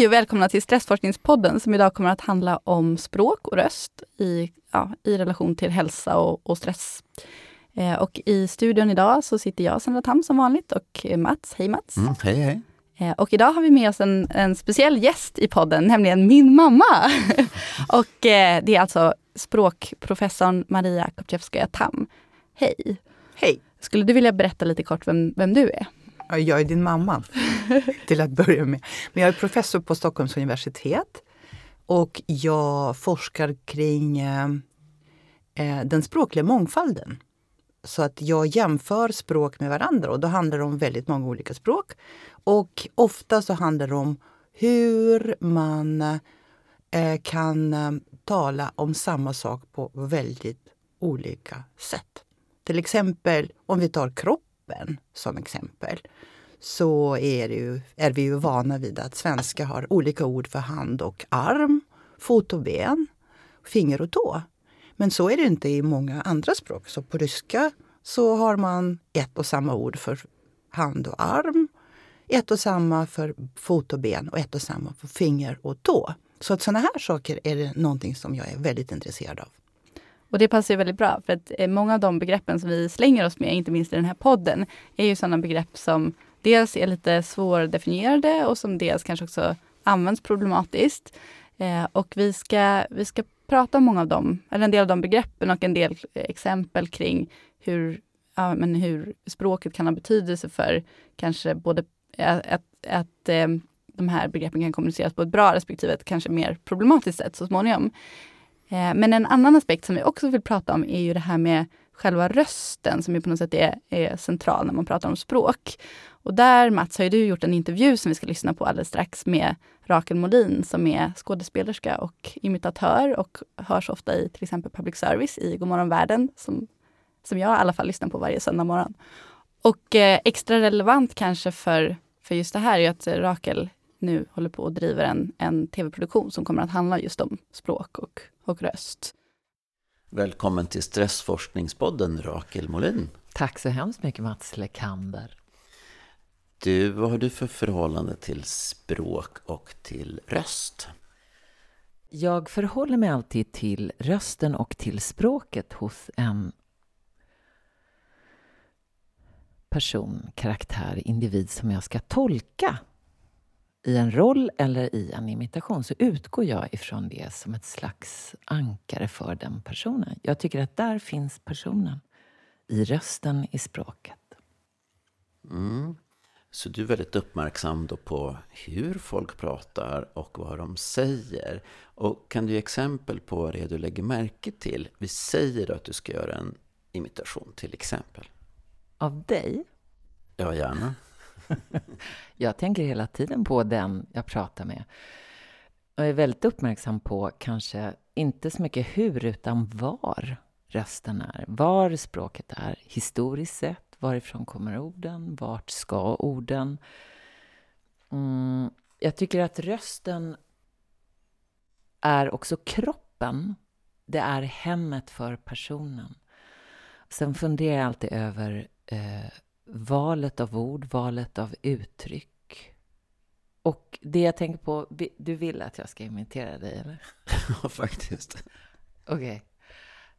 Hej och välkomna till Stressforskningspodden som idag kommer att handla om språk och röst i, ja, i relation till hälsa och, och stress. Eh, och i studion idag så sitter jag, Sandra Tam, som vanligt och Mats. Hej Mats! Mm, hej hej! Eh, och idag har vi med oss en, en speciell gäst i podden, nämligen min mamma. och eh, det är alltså språkprofessorn Maria Kopczewskaja Tam. Hej! Hej! Skulle du vilja berätta lite kort vem, vem du är? Jag är din mamma, till att börja med. Men jag är professor på Stockholms universitet och jag forskar kring eh, eh, den språkliga mångfalden. Så att jag jämför språk med varandra och då handlar det om väldigt många olika språk. Och ofta så handlar det om hur man eh, kan eh, tala om samma sak på väldigt olika sätt. Till exempel om vi tar kroppen som exempel så är, ju, är vi ju vana vid att svenska har olika ord för hand och arm, fot och ben, finger och tå. Men så är det inte i många andra språk. Så på ryska så har man ett och samma ord för hand och arm, ett och samma för fot och ben och ett och samma för finger och tå. Så att sådana här saker är det någonting som jag är väldigt intresserad av. Och det passar ju väldigt bra, för att eh, många av de begreppen som vi slänger oss med, inte minst i den här podden, är ju sådana begrepp som dels är lite svårdefinierade och som dels kanske också används problematiskt. Eh, och vi ska, vi ska prata om många av dem, eller en del av de begreppen och en del eh, exempel kring hur, ja, men hur språket kan ha betydelse för kanske både eh, att, att, att eh, de här begreppen kan kommuniceras på ett bra respektive ett kanske mer problematiskt sätt så småningom. Eh, men en annan aspekt som vi också vill prata om är ju det här med själva rösten som ju på något sätt är, är central när man pratar om språk. Och där Mats har ju du gjort en intervju som vi ska lyssna på alldeles strax med Rakel Molin som är skådespelerska och imitatör och hörs ofta i till exempel public service i Godmorgon världen som, som jag i alla fall lyssnar på varje söndag morgon. Och eh, extra relevant kanske för, för just det här är att Rakel nu håller på och driver en, en tv-produktion som kommer att handla just om språk och, och röst. Välkommen till Stressforskningspodden, Rakel Molin. Tack så hemskt mycket Mats Lekander. Du, vad har du för förhållande till språk och till röst? Jag förhåller mig alltid till rösten och till språket hos en person, karaktär, individ som jag ska tolka i en roll eller i en imitation så utgår jag ifrån det som ett slags ankare för den personen. Jag tycker att där finns personen, i rösten, i språket. Mm. Så du är väldigt uppmärksam då på hur folk pratar och vad de säger. Och kan du ge exempel på det du lägger märke till? Vi säger att du ska göra en imitation till exempel. Av dig? Ja, gärna. jag tänker hela tiden på den jag pratar med. Jag är väldigt uppmärksam på kanske inte så mycket hur, utan var rösten är. Var språket är historiskt sett Varifrån kommer orden? Vart ska orden? Mm, jag tycker att rösten är också kroppen. Det är hemmet för personen. Sen funderar jag alltid över eh, valet av ord, valet av uttryck. Och det jag tänker på, du vill att jag ska imitera dig, eller? Ja, faktiskt. Okej.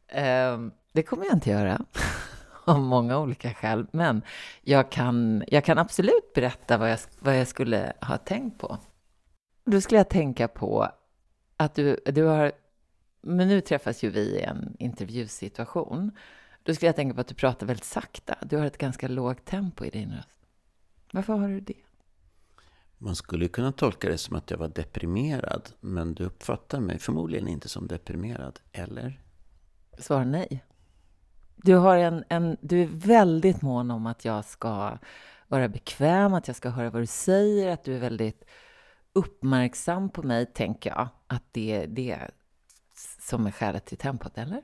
Okay. Um, ehm, det kommer jag inte göra. av många olika skäl. Men jag kan, jag kan absolut berätta vad jag, vad jag skulle ha tänkt på. Då skulle jag tänka på att du, du har... Men nu träffas ju vi i en intervjusituation. Då skulle jag tänka på att du pratar väldigt sakta. Du har ett ganska lågt tempo i din röst. Varför har du det? Man skulle kunna tolka det som att jag var deprimerad. Men du uppfattar mig förmodligen inte som deprimerad, eller? Svar nej. Du, har en, en, du är väldigt mån om att jag ska vara bekväm, att jag ska höra vad du säger, att du är väldigt uppmärksam på mig, tänker jag. Att det är det som är skälet till tempot, eller?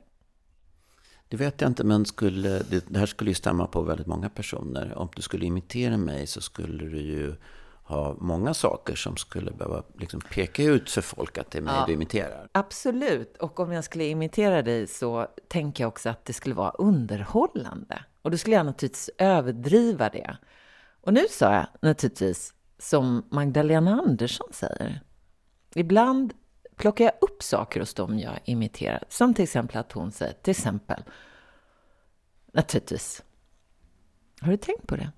Det vet jag inte, men skulle, det, det här skulle ju stämma på väldigt många personer. Om du skulle imitera mig så skulle du ju ha många saker som skulle behöva liksom peka ut för folk att det är mig ja, du imiterar. Absolut. Och om jag skulle imitera dig så tänker jag också att det skulle vara underhållande. Och då skulle jag naturligtvis överdriva det. Och nu sa jag naturligtvis som Magdalena Andersson säger. Ibland plockar jag upp saker hos dem jag imiterar. Som till exempel att hon säger, till exempel, naturligtvis. Har du tänkt på det?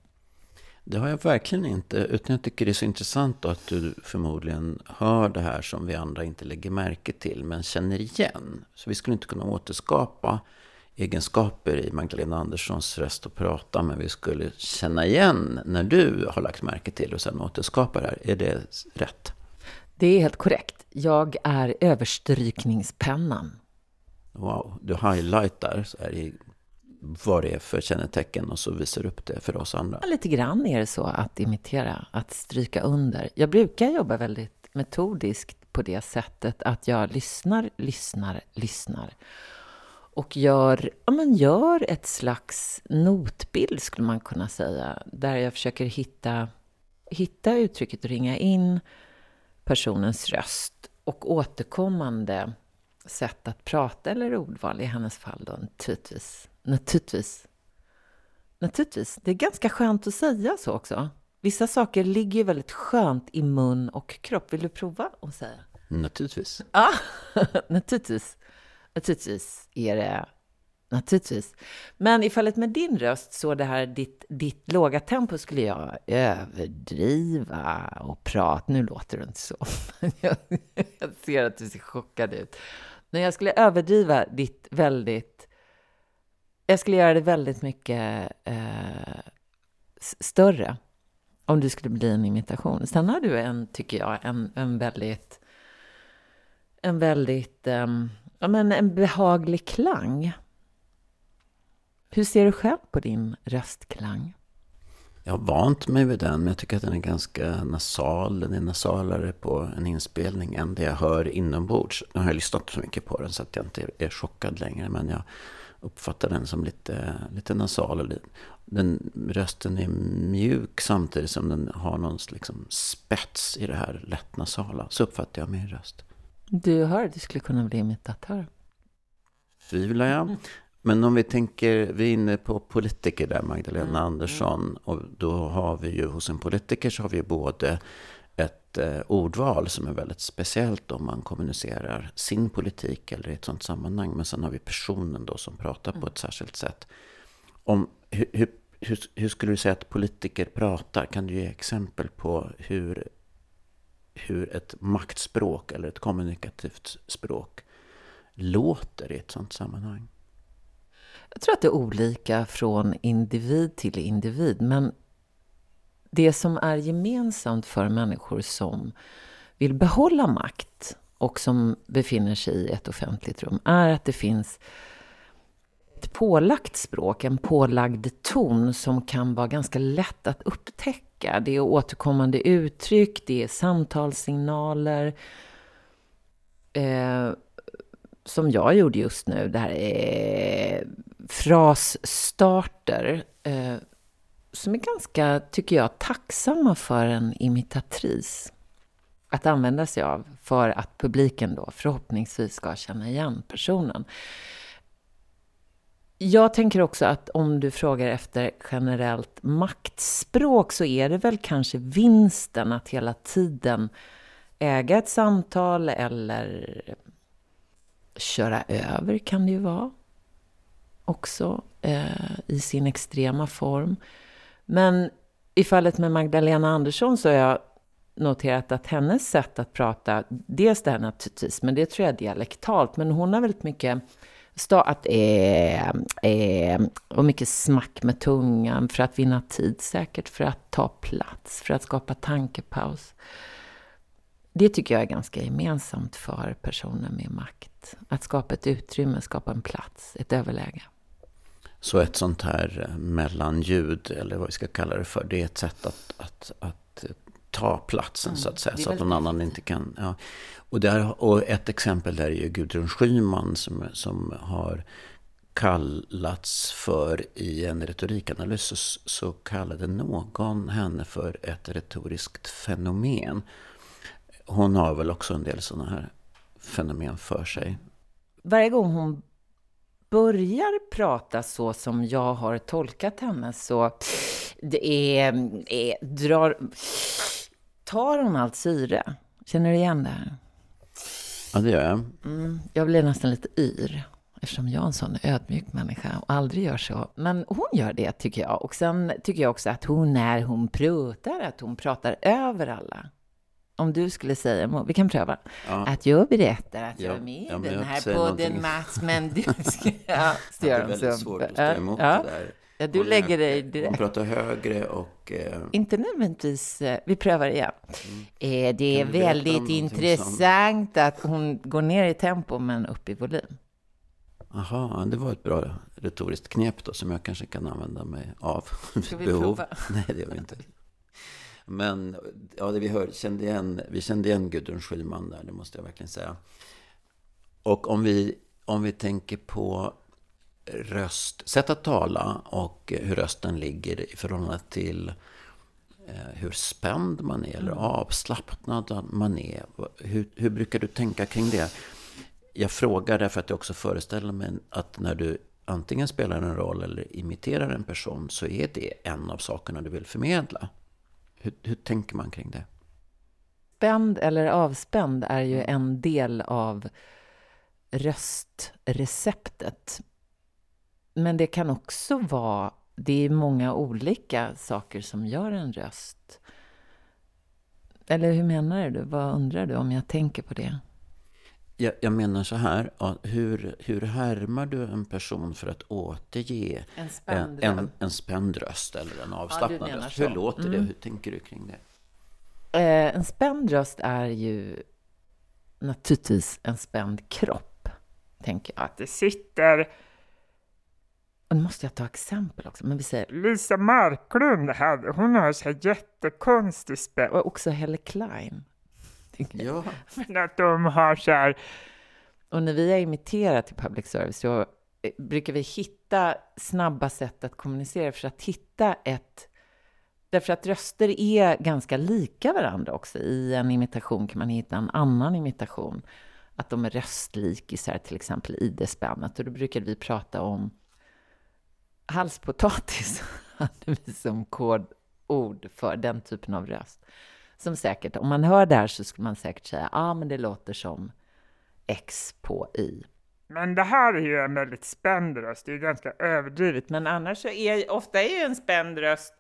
Det har jag verkligen inte. Utan jag tycker det är så intressant att du förmodligen hör det här som vi andra inte lägger märke till, men känner igen. Så vi skulle inte kunna återskapa egenskaper i Magdalena Anderssons röst att prata, men vi skulle känna igen när du har lagt märke till och sen återskapar det här. Är det rätt? Det är helt korrekt. Jag är överstrykningspennan. Wow, du highlightar så här i vad det är för kännetecken och så visar upp det för oss andra. Lite grann är det så att imitera, att stryka under. Jag brukar jobba väldigt metodiskt på det sättet att jag lyssnar, lyssnar, lyssnar. Och gör, ja, men gör ett slags notbild, skulle man kunna säga. Där jag försöker hitta, hitta uttrycket och ringa in personens röst och återkommande sätt att prata eller ordval, i hennes fall då naturligtvis. Naturligtvis. Naturligtvis. Det är ganska skönt att säga så också. Vissa saker ligger ju väldigt skönt i mun och kropp. Vill du prova att säga? Naturligtvis. Ja, naturligtvis. Naturligtvis är det Naturligtvis. Men i fallet med din röst, så det här ditt, ditt låga tempo skulle jag överdriva och prata. Nu låter du inte så. Jag, jag ser att du ser chockad ut. Men jag skulle överdriva ditt väldigt... Jag skulle göra det väldigt mycket eh, större om du skulle bli en imitation. Sen har du en, tycker jag, en, en väldigt... En väldigt... Eh, ja, men en behaglig klang. Hur ser du själv på din röstklang? Jag har vant mig vid den, men jag tycker att den är ganska nasal. Den är nasalare på en inspelning än det jag hör inombords. Nu har jag lyssnat så mycket på den så att jag inte är chockad längre, men jag uppfattar den som lite, lite nasal. Den, rösten är mjuk samtidigt som den har någon liksom spets i det här lätt nasala. Så uppfattar jag min röst. Du hör, du skulle kunna bli imitatör. Tvivlar jag. Men om vi tänker, vi är inne på politiker där, Magdalena mm. Andersson. Och då har vi ju hos en politiker så har vi både ett eh, ordval som är väldigt speciellt om man kommunicerar sin politik eller i ett sånt sammanhang. Men sen har vi personen då som pratar mm. på ett särskilt sätt. Om, hur, hur, hur, hur, skulle du säga att politiker pratar? Kan du ge exempel på hur, hur ett maktspråk eller ett kommunikativt språk låter i ett sånt sammanhang? Jag tror att det är olika från individ till individ, men det som är gemensamt för människor som vill behålla makt och som befinner sig i ett offentligt rum är att det finns ett pålagt språk, en pålagd ton som kan vara ganska lätt att upptäcka. Det är återkommande uttryck, det är samtalssignaler. Eh, som jag gjorde just nu, det här är frasstarter eh, som är ganska, tycker jag, tacksamma för en imitatris att använda sig av för att publiken då förhoppningsvis ska känna igen personen. Jag tänker också att om du frågar efter generellt maktspråk så är det väl kanske vinsten att hela tiden äga ett samtal eller köra över kan det ju vara också eh, i sin extrema form. Men i fallet med Magdalena Andersson så har jag noterat att hennes sätt att prata, dels det här naturligtvis, men det tror jag är dialektalt, men hon har väldigt mycket att eh, eh, och mycket smack med tungan för att vinna tid säkert, för att ta plats, för att skapa tankepaus. Det tycker jag är ganska gemensamt för personer med makt. Att skapa ett utrymme, skapa en plats, ett överläge. Så ett sånt här eh, mellanljud, eller vad vi ska kalla det för, det är ett sätt att, att, att ta platsen mm. så att säga. Så att någon annan inte kan... Ja. Och, där, och ett exempel där är ju Gudrun Schyman som, som har kallats för i en retorikanalys så, så kallade någon henne för ett retoriskt fenomen. Hon har väl också en del sådana här fenomen för sig. Varje gång hon börjar prata så som jag har tolkat henne så det är, är drar, tar hon allt syre. Känner du igen det här? Ja, det gör jag. Mm, jag blir nästan lite yr. Eftersom jag är en sån ödmjuk människa och aldrig gör så. Men hon gör det, tycker jag. Och sen tycker jag också att hon, när hon pratar, att hon pratar över alla. Om du skulle säga, vi kan pröva, Ja. att jag berättar att jag Ja, är med i ja, men den här podden. Mats, men du ska... Ja, så det är hon väldigt svårt att stå emot ja. det där. Ja, du Hon lägger dig Hon direkt. pratar högre och... Eh, Inte nödvändigtvis, eh, vi prövar igen. Eh, Det är väldigt intressant att hon går ner i tempo men upp i volym. Aha, det var ett bra retoriskt knep då som jag kanske kan använda mig av Ska vi behov. prova? Nej, det gör vi inte. Men ja, det vi hör, kände igen, vi kände igen Gudrun Schyman där, det måste jag verkligen säga. Och om vi, om vi tänker på röst, sätt att tala och hur rösten ligger i förhållande till eh, hur spänd man är eller avslappnad man är. Hur, hur brukar du tänka kring det? Jag frågar därför att jag också föreställer mig att när du antingen spelar en roll eller imiterar en person så är det en av sakerna du vill förmedla. Hur, hur tänker man kring det? Spänd eller avspänd är ju en del av röstreceptet. Men det kan också vara, det är många olika saker som gör en röst. Eller hur menar du? Vad undrar du om jag tänker på det? Jag, jag menar så här, ja, hur, hur härmar du en person för att återge En en, en, en spänd röst eller en avslappnad menar röst? Hur låter det? Mm. Hur tänker du kring det? Eh, en spänd röst är ju naturligtvis en spänd kropp, tänker jag. Att det sitter... Och nu måste jag ta exempel också, men vi säger Lisa Marklund hade, hon har så här jättekonstig spänn. och också Helle Klein. Ja, Men att de har så här, Och när vi har imiterat i public service så eh, brukar vi hitta snabba sätt att kommunicera för att hitta ett... Därför att röster är ganska lika varandra också. I en imitation kan man hitta en annan imitation. Att de är röstlikisar, till exempel i det spännet. Och då brukade vi prata om halspotatis, hade vi som kodord för den typen av röst. Som säkert, om man hör det här så skulle man säkert säga, ja ah, men det låter som X på Y. men det här är ju en väldigt spänd röst, det är ju ganska överdrivet. Men annars så är ofta är ju en spänd röst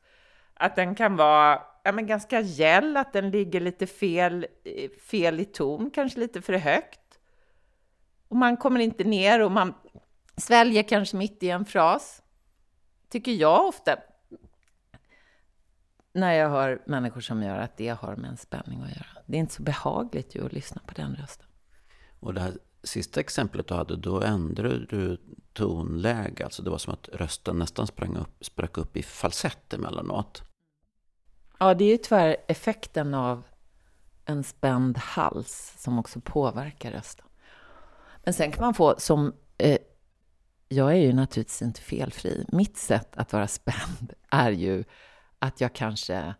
att den kan vara ja, men ganska gäll, att den ligger lite fel, eh, fel i ton, kanske lite för högt. Och man kommer inte ner och man sväljer kanske mitt i en fras. Tycker jag ofta när jag hör människor som gör att det har med en spänning att göra. Det är inte så behagligt ju att lyssna på den rösten. och det här sista exemplet du hade, då ändrade du tonläge. Alltså det var som att rösten nästan sprang upp, sprack upp i falsett emellanåt. Ja, det är ju tyvärr effekten av en spänd hals som också påverkar rösten. Men sen kan man få som... Eh, jag är ju naturligtvis inte felfri. Mitt sätt att vara spänd är ju att jag kanske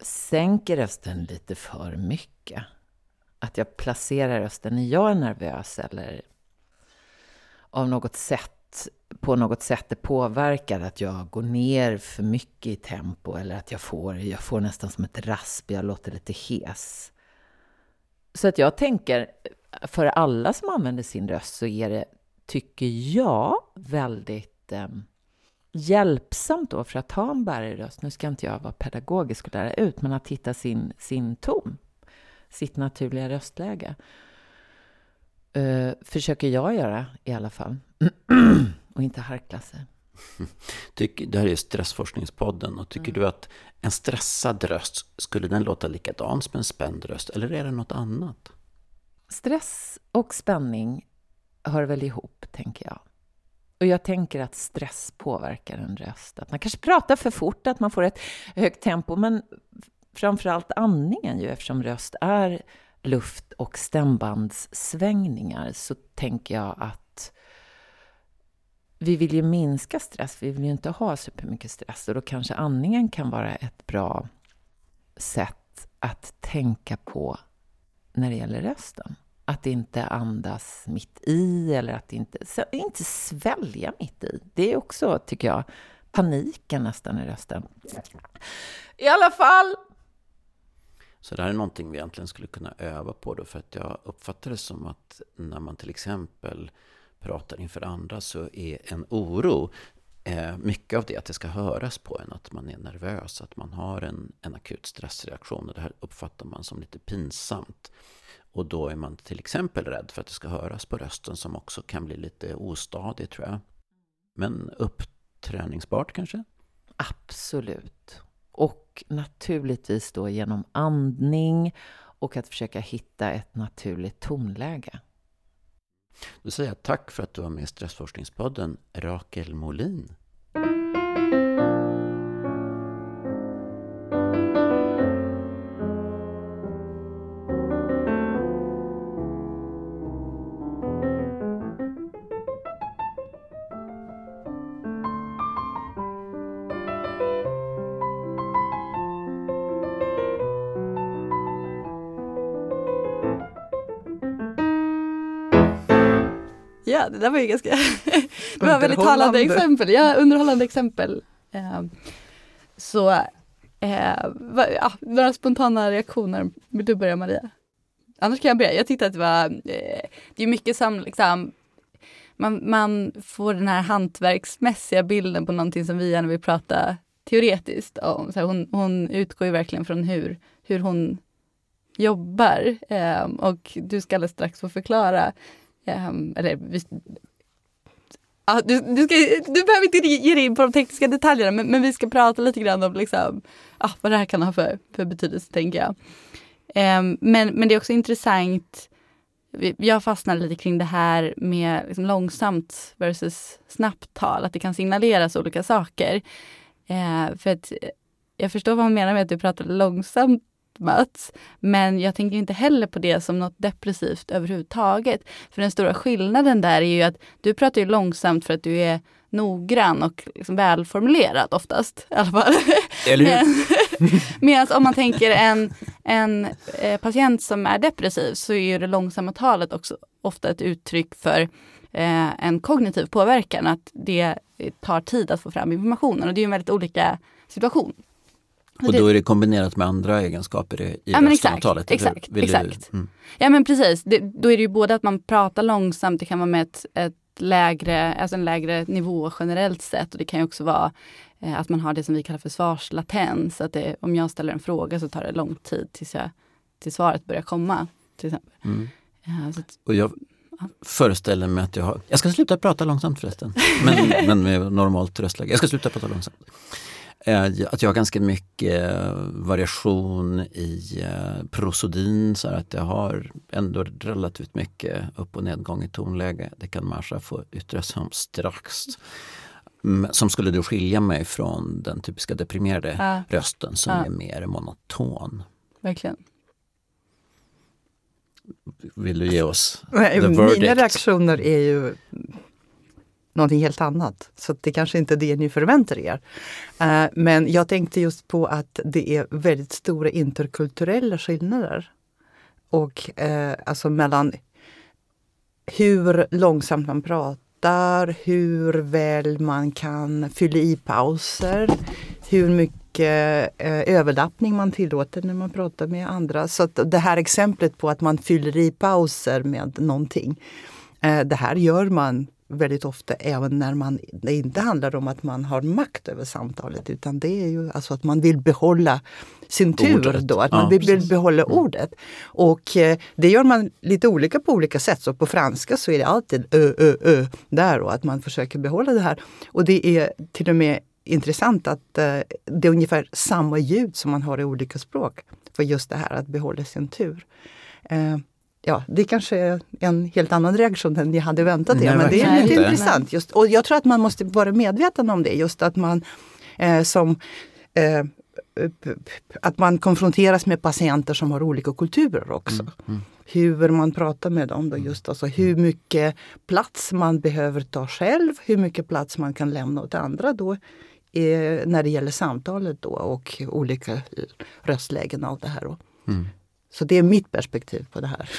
sänker rösten lite för mycket. Att jag placerar rösten när jag är nervös eller av något sätt, på något sätt det påverkar att jag går ner för mycket i tempo eller att jag får, jag får nästan som ett rasp, jag låter lite hes. Så att jag tänker, för alla som använder sin röst så är det, tycker jag, väldigt eh, hjälpsamt då för att ha en bärig röst. Nu ska inte jag vara pedagogisk och lära ut, men att hitta sin, sin ton, sitt naturliga röstläge. Uh, försöker jag göra i alla fall. och inte harkla sig. Tycker, det här är Stressforskningspodden. Och tycker du att en stressad röst, skulle den låta likadan som en spänd röst? Eller är det något annat? Stress och spänning hör väl ihop, tänker jag. Och jag tänker att stress påverkar en röst. Att man kanske pratar för fort, att man får ett högt tempo, men framförallt andningen ju, eftersom röst är luft och stämbandssvängningar, så tänker jag att vi vill ju minska stress, vi vill ju inte ha supermycket stress, och då kanske andningen kan vara ett bra sätt att tänka på när det gäller rösten. Att inte andas mitt i eller att inte, inte svälja mitt i. Det är också, tycker jag, paniken nästan i rösten. I alla fall! Så det här är någonting vi egentligen skulle kunna öva på då, för att jag uppfattar det som att när man till exempel pratar inför andra så är en oro mycket av det att det ska höras på en, att man är nervös, att man har en, en akut stressreaktion. Och det här uppfattar man som lite pinsamt. Och då är man till exempel rädd för att det ska höras på rösten som också kan bli lite ostadig tror jag. Men uppträningsbart kanske? Absolut. Och naturligtvis då genom andning och att försöka hitta ett naturligt tonläge. Då säger jag tack för att du var med i Stressforskningspodden, Rakel Molin. Det där var ju ganska... det var väldigt talande exempel. Ja, underhållande exempel. Eh, så, eh, ja, några spontana reaktioner. Vill du börja Maria? Annars kan jag börja. Jag tyckte att det var... Eh, det är mycket som liksom... Man, man får den här hantverksmässiga bilden på någonting som vi gärna vill prata teoretiskt om. Så här, hon, hon utgår ju verkligen från hur, hur hon jobbar. Eh, och du ska alldeles strax få förklara Um, eller, vi, ah, du, du, ska, du behöver inte ge dig in på de tekniska detaljerna men, men vi ska prata lite grann om liksom, ah, vad det här kan ha för, för betydelse tänker jag. Um, men, men det är också intressant, jag fastnar lite kring det här med liksom långsamt versus snabbt tal, att det kan signaleras olika saker. Uh, för att jag förstår vad han menar med att du pratar långsamt Mats. Men jag tänker inte heller på det som något depressivt överhuvudtaget. För den stora skillnaden där är ju att du pratar ju långsamt för att du är noggrann och liksom välformulerad oftast. I alla fall. Medan om man tänker en, en eh, patient som är depressiv så är ju det långsamma talet också ofta ett uttryck för eh, en kognitiv påverkan. Att det tar tid att få fram informationen och det är en väldigt olika situation. Och då är det kombinerat med andra egenskaper i, i ja, men exakt, talet? Exakt, exakt. Mm. Ja men precis, det, då är det ju både att man pratar långsamt, det kan vara med ett, ett lägre, alltså en lägre nivå generellt sett och det kan ju också vara eh, att man har det som vi kallar för svarslatens. Att det, om jag ställer en fråga så tar det lång tid tills, jag, tills svaret börjar komma. Till exempel. Mm. Ja, att, och jag ja. föreställer mig att jag har, jag ska sluta prata långsamt förresten, men, men med normalt röstläge. Jag ska sluta prata långsamt. Eh, att jag har ganska mycket eh, variation i eh, prosodin så att jag har ändå relativt mycket upp och nedgång i tonläge. Det kan Marsha få yttra sig om strax. Mm, som skulle då skilja mig från den typiska deprimerade ja. rösten som ja. är mer monoton. Verkligen. Vill du ge oss Nej, the verdict? Mina reaktioner är ju någonting helt annat. Så det kanske inte är det ni förväntar er. Uh, men jag tänkte just på att det är väldigt stora interkulturella skillnader. Och uh, alltså mellan hur långsamt man pratar, hur väl man kan fylla i pauser, hur mycket eh, överlappning man tillåter när man pratar med andra. Så det här exemplet på att man fyller i pauser med någonting. Det här gör man väldigt ofta även när man, det inte handlar om att man har makt över samtalet utan det är ju alltså att man vill behålla sin tur ordet. då, att man ja, vill behålla mm. ordet. Och eh, det gör man lite olika på olika sätt. Så på franska så är det alltid ö, ö, ö där och att man försöker behålla det här. Och det är till och med intressant att eh, det är ungefär samma ljud som man har i olika språk för just det här att behålla sin tur. Eh, ja, det kanske är en helt annan reaktion än jag hade väntat er. Men det är lite intressant. Just, och jag tror att man måste vara medveten om det. Just att man eh, som eh, att man konfronteras med patienter som har olika kulturer också. Mm, mm. Hur man pratar med dem. Då just alltså hur mycket plats man behöver ta själv, hur mycket plats man kan lämna åt andra då eh, när det gäller samtalet då och olika röstlägen och allt det här. Mm. Så det är mitt perspektiv på det här.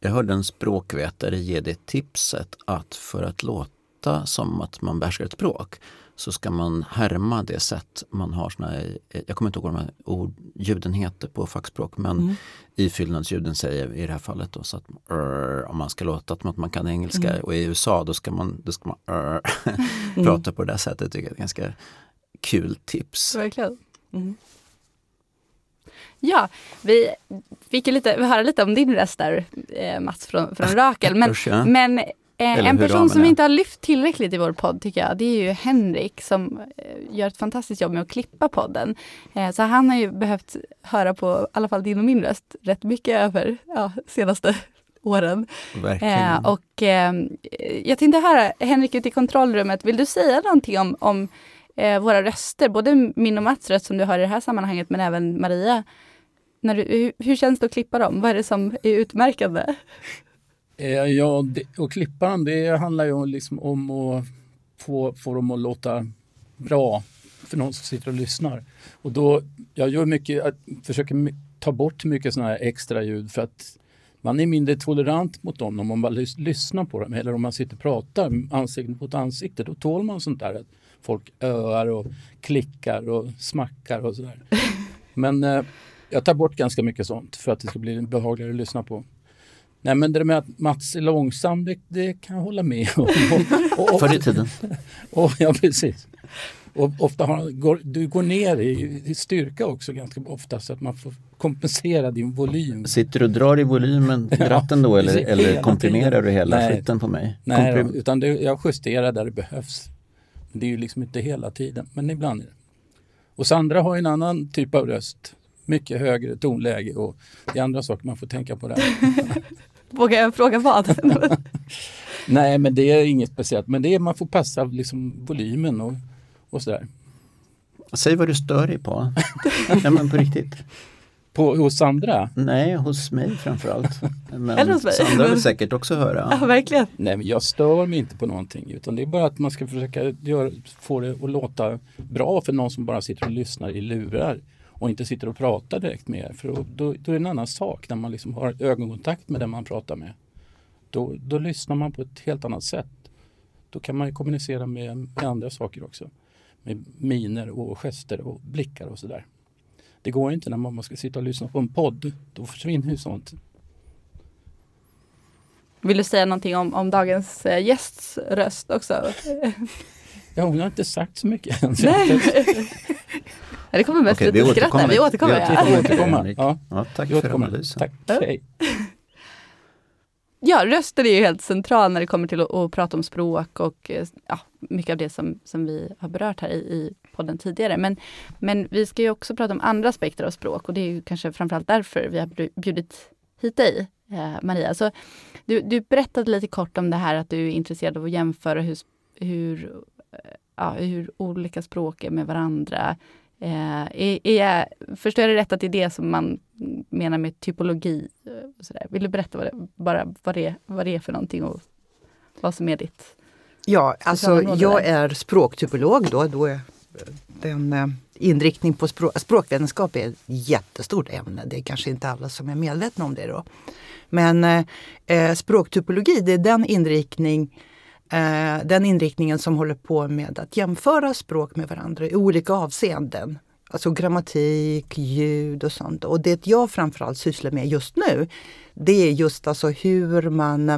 Jag hörde en språkvetare ge det tipset att för att låta som att man behärskar ett språk så ska man härma det sätt man har såna här, jag kommer inte ihåg vad de här ord, ljuden heter på fackspråk men Mm. ifyllnadsljuden säger i det här fallet då, så att om man ska låta som att man kan engelska och i USA då ska man, då ska man "rrr", prata på det där sättet. tycker jag är ett ganska kul tips. Verkligen. Mm. Ja, vi fick ju lite, höra lite om din röst där, eh, Mats från, från Rakel. Men, Usch, ja. men eh, Eller en person som vi inte har lyft tillräckligt i vår podd tycker jag, det är ju Henrik som eh, gör ett fantastiskt jobb med att klippa podden. Så han har ju behövt höra på, i alla fall din och min röst, rätt mycket över ja, senaste åren. Verkligen. Och jag tänkte höra, Henrik ute i kontrollrummet, vill du säga någonting om, om eh, våra röster? Både min och Mats röst som du har i det här sammanhanget, men även Maria. När du, hur, hur känns det att klippa dem? Vad är det som är utmärkande? Eh, Ja, det, att klippa dem, det handlar ju liksom om att få, få dem att låta bra för någon som sitter och lyssnar. Och då, jag gör mycket, jag försöker ta bort mycket sådana här extra ljud för att man är mindre tolerant mot dem om man bara lys- lyssnar på dem. Eller om man sitter och pratar ansikte mot ansikte, då tål man sånt där. Folk öar och klickar och smackar och sådär. Men eh, jag tar bort ganska mycket sånt för att det ska bli behagligare att lyssna på. Nej men det med att Mats är långsam, det, det kan jag hålla med om. Och, och, Förr i tiden. och, ja, precis. Och ofta har, går, du går ner i, i styrka också ganska ofta så att man får kompensera din volym. Sitter du och drar i volymen i ratten då eller, eller komprimerar tiden. du hela Nej. skiten på mig? Nej, Komprim- då, utan det, jag justerar där det behövs. Det är ju liksom inte hela tiden, men ibland är det. Och Sandra har ju en annan typ av röst. Mycket högre tonläge och det är andra saker man får tänka på där. Vågar jag fråga vad? Nej, men det är inget speciellt. Men det är, man får passa liksom volymen och, och sådär. Säg vad du stör dig på. Nej men på riktigt. På, hos Sandra? Nej, hos mig framförallt. Men Eller hos mig. Sandra vill säkert också höra. ja, verkligen. Nej, men jag stör mig inte på någonting. Utan det är bara att man ska försöka göra, få det att låta bra för någon som bara sitter och lyssnar i lurar och inte sitter och pratar direkt med er. För då, då, då är det en annan sak när man liksom har ögonkontakt med den man pratar med. Då, då lyssnar man på ett helt annat sätt. Då kan man ju kommunicera med, med andra saker också. Med miner och gester och blickar och sådär. Det går inte när man ska sitta och lyssna på en podd. Då försvinner ju sånt. Vill du säga någonting om, om dagens eh, gästs röst också? Ja, hon har inte sagt så mycket än. så Nej. det kommer mest vi lite skratt återkommer. Vi återkommer. Vi Vi Ja. Ja, Ja, tack vi för återkommer. analysen. Tack. Ja. Hej ja, rösten är ju helt central när det kommer till att, att prata om språk och eh, ja, mycket av det som, som vi har berört här i, i podden tidigare. Men, men vi ska ju också prata om andra aspekter av språk och det är ju kanske framförallt därför vi har bjudit hit dig, eh, Maria. Så du, du berättade lite kort om det här att du är intresserad av att jämföra hur, hur, eh, ja, hur olika språk är med varandra. Eh, är, är jag, förstår jag det rätt att det är det som man menar med typologi? eh, så där? Vill du berätta vad det, bara vad det, vad det är för någonting och vad som är ditt? Ja, alltså jag är språktypolog då. då är den eh, inriktning på språk, språkvetenskap är ett jättestort ämne. Det är kanske inte alla som är medvetna om det då. Men eh, eh, språktypologi, det är den inriktning eh, den inriktningen som håller på med att jämföra språk med varandra i olika avseenden. Alltså grammatik, ljud och sånt. Och det jag framförallt sysslar med just nu, det är just alltså hur man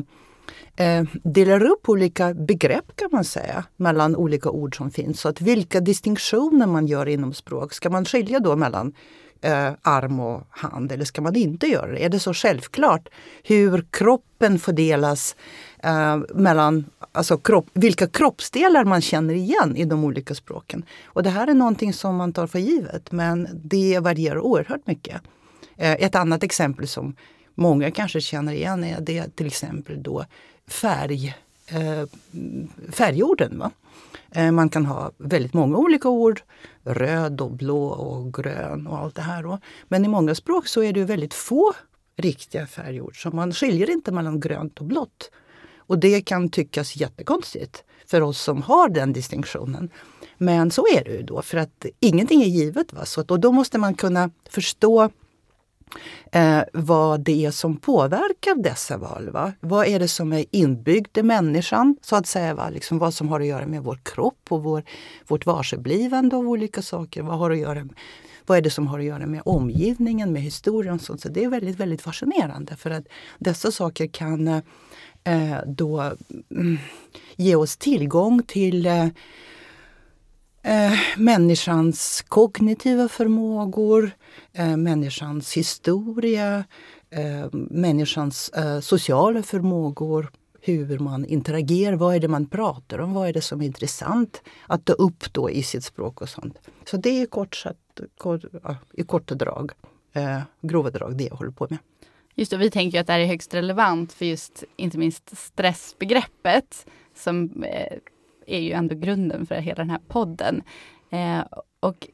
eh, delar upp olika begrepp kan man säga mellan olika ord som finns. Så att vilka distinktioner man gör inom språk. Ska man skilja då mellan eh, arm och hand eller ska man inte göra det? Är det så självklart hur kroppen fördelas eh, mellan alltså kropp, vilka kroppsdelar man känner igen i de olika språken? Och det här är någonting som man tar för givet men det varierar oerhört mycket. Eh, ett annat exempel som många kanske känner igen är det till exempel då färg, eh, färgorden. Va? Eh, man kan ha väldigt många olika ord. Röd och blå och grön och allt det här. Då. Men i många språk så är det väldigt få riktiga färgord. Så man skiljer inte mellan grönt och blått. Och det kan tyckas jättekonstigt för oss som har den distinktionen. Men så är det ju då, för att ingenting är givet. Va? Så att, och då måste man kunna förstå eh, vad det är som påverkar dessa val. Va? Vad är det som är inbyggt i människan, så att säga. Va? Liksom vad som har att göra med vår kropp och vår, vårt varseblivande av olika saker. Vad, har att göra med, vad är det som har att göra med omgivningen, med historien och sånt. Så det är väldigt, väldigt fascinerande för att dessa saker kan eh, Eh, då mm, ge oss tillgång till eh, eh, människans kognitiva förmågor, eh, människans historia, eh, människans eh, sociala förmågor, hur man interagerar, vad är det man pratar om, vad är det som är intressant att ta upp då i sitt språk och sånt. Så det är kort sagt, kort, ja, i korta drag, eh, grova drag, det jag håller på med. Just det, vi tänker att det här är högst relevant för just inte minst stressbegreppet som eh, är ju ändå grunden för hela den här podden. Eh, och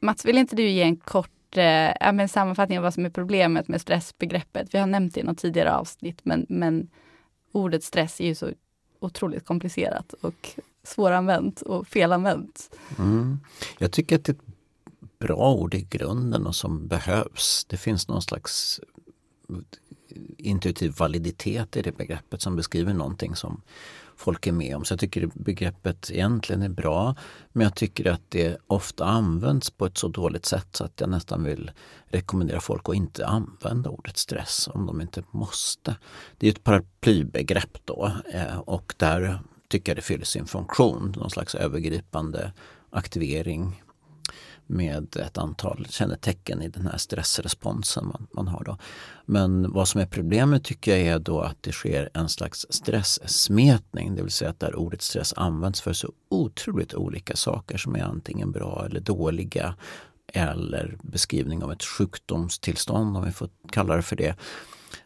Mats, vill inte du ge en kort eh, men sammanfattning av vad som är problemet med stressbegreppet? Vi har nämnt det i något tidigare avsnitt, men, men ordet stress är ju så otroligt komplicerat och svåranvänt och felanvänt. Mm. Jag tycker att det är ett bra ord i grunden och som behövs. Det finns någon slags intuitiv validitet i det begreppet som beskriver någonting som folk är med om. Så jag tycker begreppet egentligen är bra. Men jag tycker att det ofta används på ett så dåligt sätt så att jag nästan vill rekommendera folk att inte använda ordet stress om de inte måste. Det är ett paraplybegrepp då eh, och där tycker jag det fyller sin funktion. Någon slags övergripande aktivering med ett antal kännetecken i den här stressresponsen man, man har. Då. Men vad som är problemet tycker jag är då att det sker en slags stresssmetning, det vill säga att där ordet stress används för så otroligt olika saker som är antingen bra eller dåliga eller beskrivning av ett sjukdomstillstånd om vi får kalla det för det.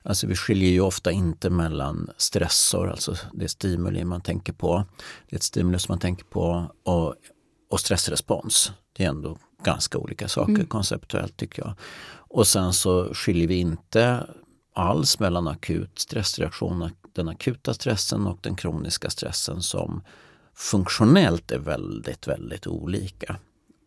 Alltså vi skiljer ju ofta inte mellan stressor, alltså det stimuli man tänker på, det är ett stimulus man tänker på och, och stressrespons. Det är ändå ganska olika saker mm. konceptuellt tycker jag. Och sen så skiljer vi inte alls mellan akut stressreaktion, den akuta stressen och den kroniska stressen som funktionellt är väldigt, väldigt olika.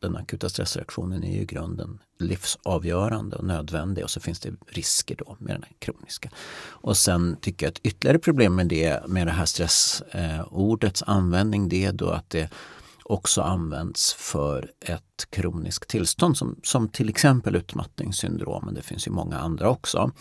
Den akuta stressreaktionen är ju i grunden livsavgörande och nödvändig och så finns det risker då med den kroniska. Och sen tycker jag att ytterligare problem med det, med det här stressordets eh, användning, det är då att det också används för ett kroniskt tillstånd som, som till exempel utmattningssyndrom, men det finns ju många andra också.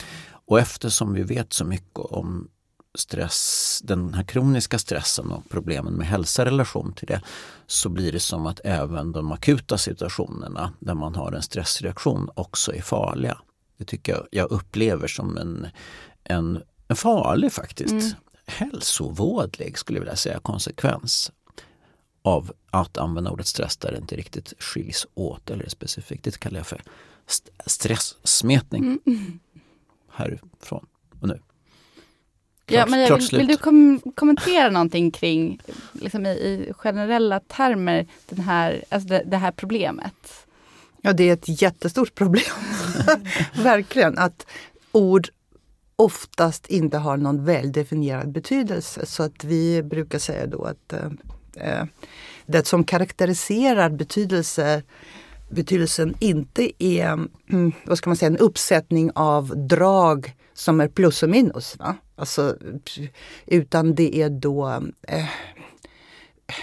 Och eftersom vi vet så mycket om stress, den här kroniska stressen och problemen med hälsa i relation till det så blir det som att även de akuta situationerna där man har en stressreaktion också är farliga. Det tycker jag jag upplever som en, en, en farlig faktiskt, mm. hälsovådlig skulle jag vilja säga konsekvens av att använda ordet stress där det inte riktigt skiljs åt eller är specifikt. Det kallar jag för st stresssmetning. Mm. Härifrån och nu. Klart, ja, men vill, vill, du kom kommentera någonting kring, liksom i, i, generella termer, den här, alltså det, det här problemet? Ja, det är ett jättestort problem. Verkligen. Att ord oftast inte har någon väldefinierad betydelse. Så att vi brukar säga då att eh, Eh, det som karaktäriserar betydelse, betydelsen inte är mm, vad ska man säga, en uppsättning av drag som är plus och minus. Va? Alltså, utan det är då eh,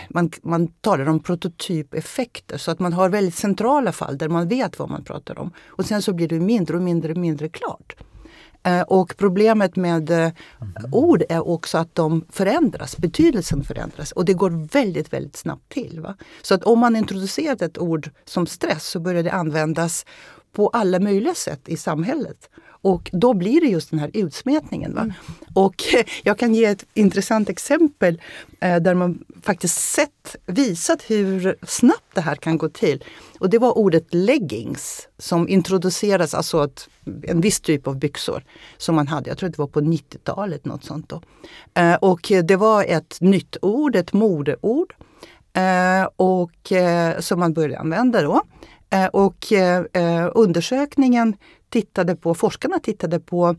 man, man talar om prototypeffekter så att man har väldigt centrala fall där man vet vad man pratar om. Och sen så blir det mindre och mindre och mindre klart. Eh, och problemet med mm. ord är också att de förändras, betydelsen förändras och det går väldigt, väldigt snabbt till. Va? Så att om man introducerat ett ord som stress så börjar det användas på alla möjliga sätt i samhället. Och då blir det just den här utsmetningen. Va? Mm. Och jag kan ge ett intressant exempel eh, där man faktiskt sett, visat hur snabbt det här kan gå till. Och det var ordet leggings som introduceras, alltså ett, en viss typ av byxor som man hade. Jag tror det var på 90-talet, något sånt. Då. Eh, och det var ett nytt ord, ett modeord. Eh, och, eh, som man började använda då. Eh, och eh, undersökningen tittade på, forskarna tittade på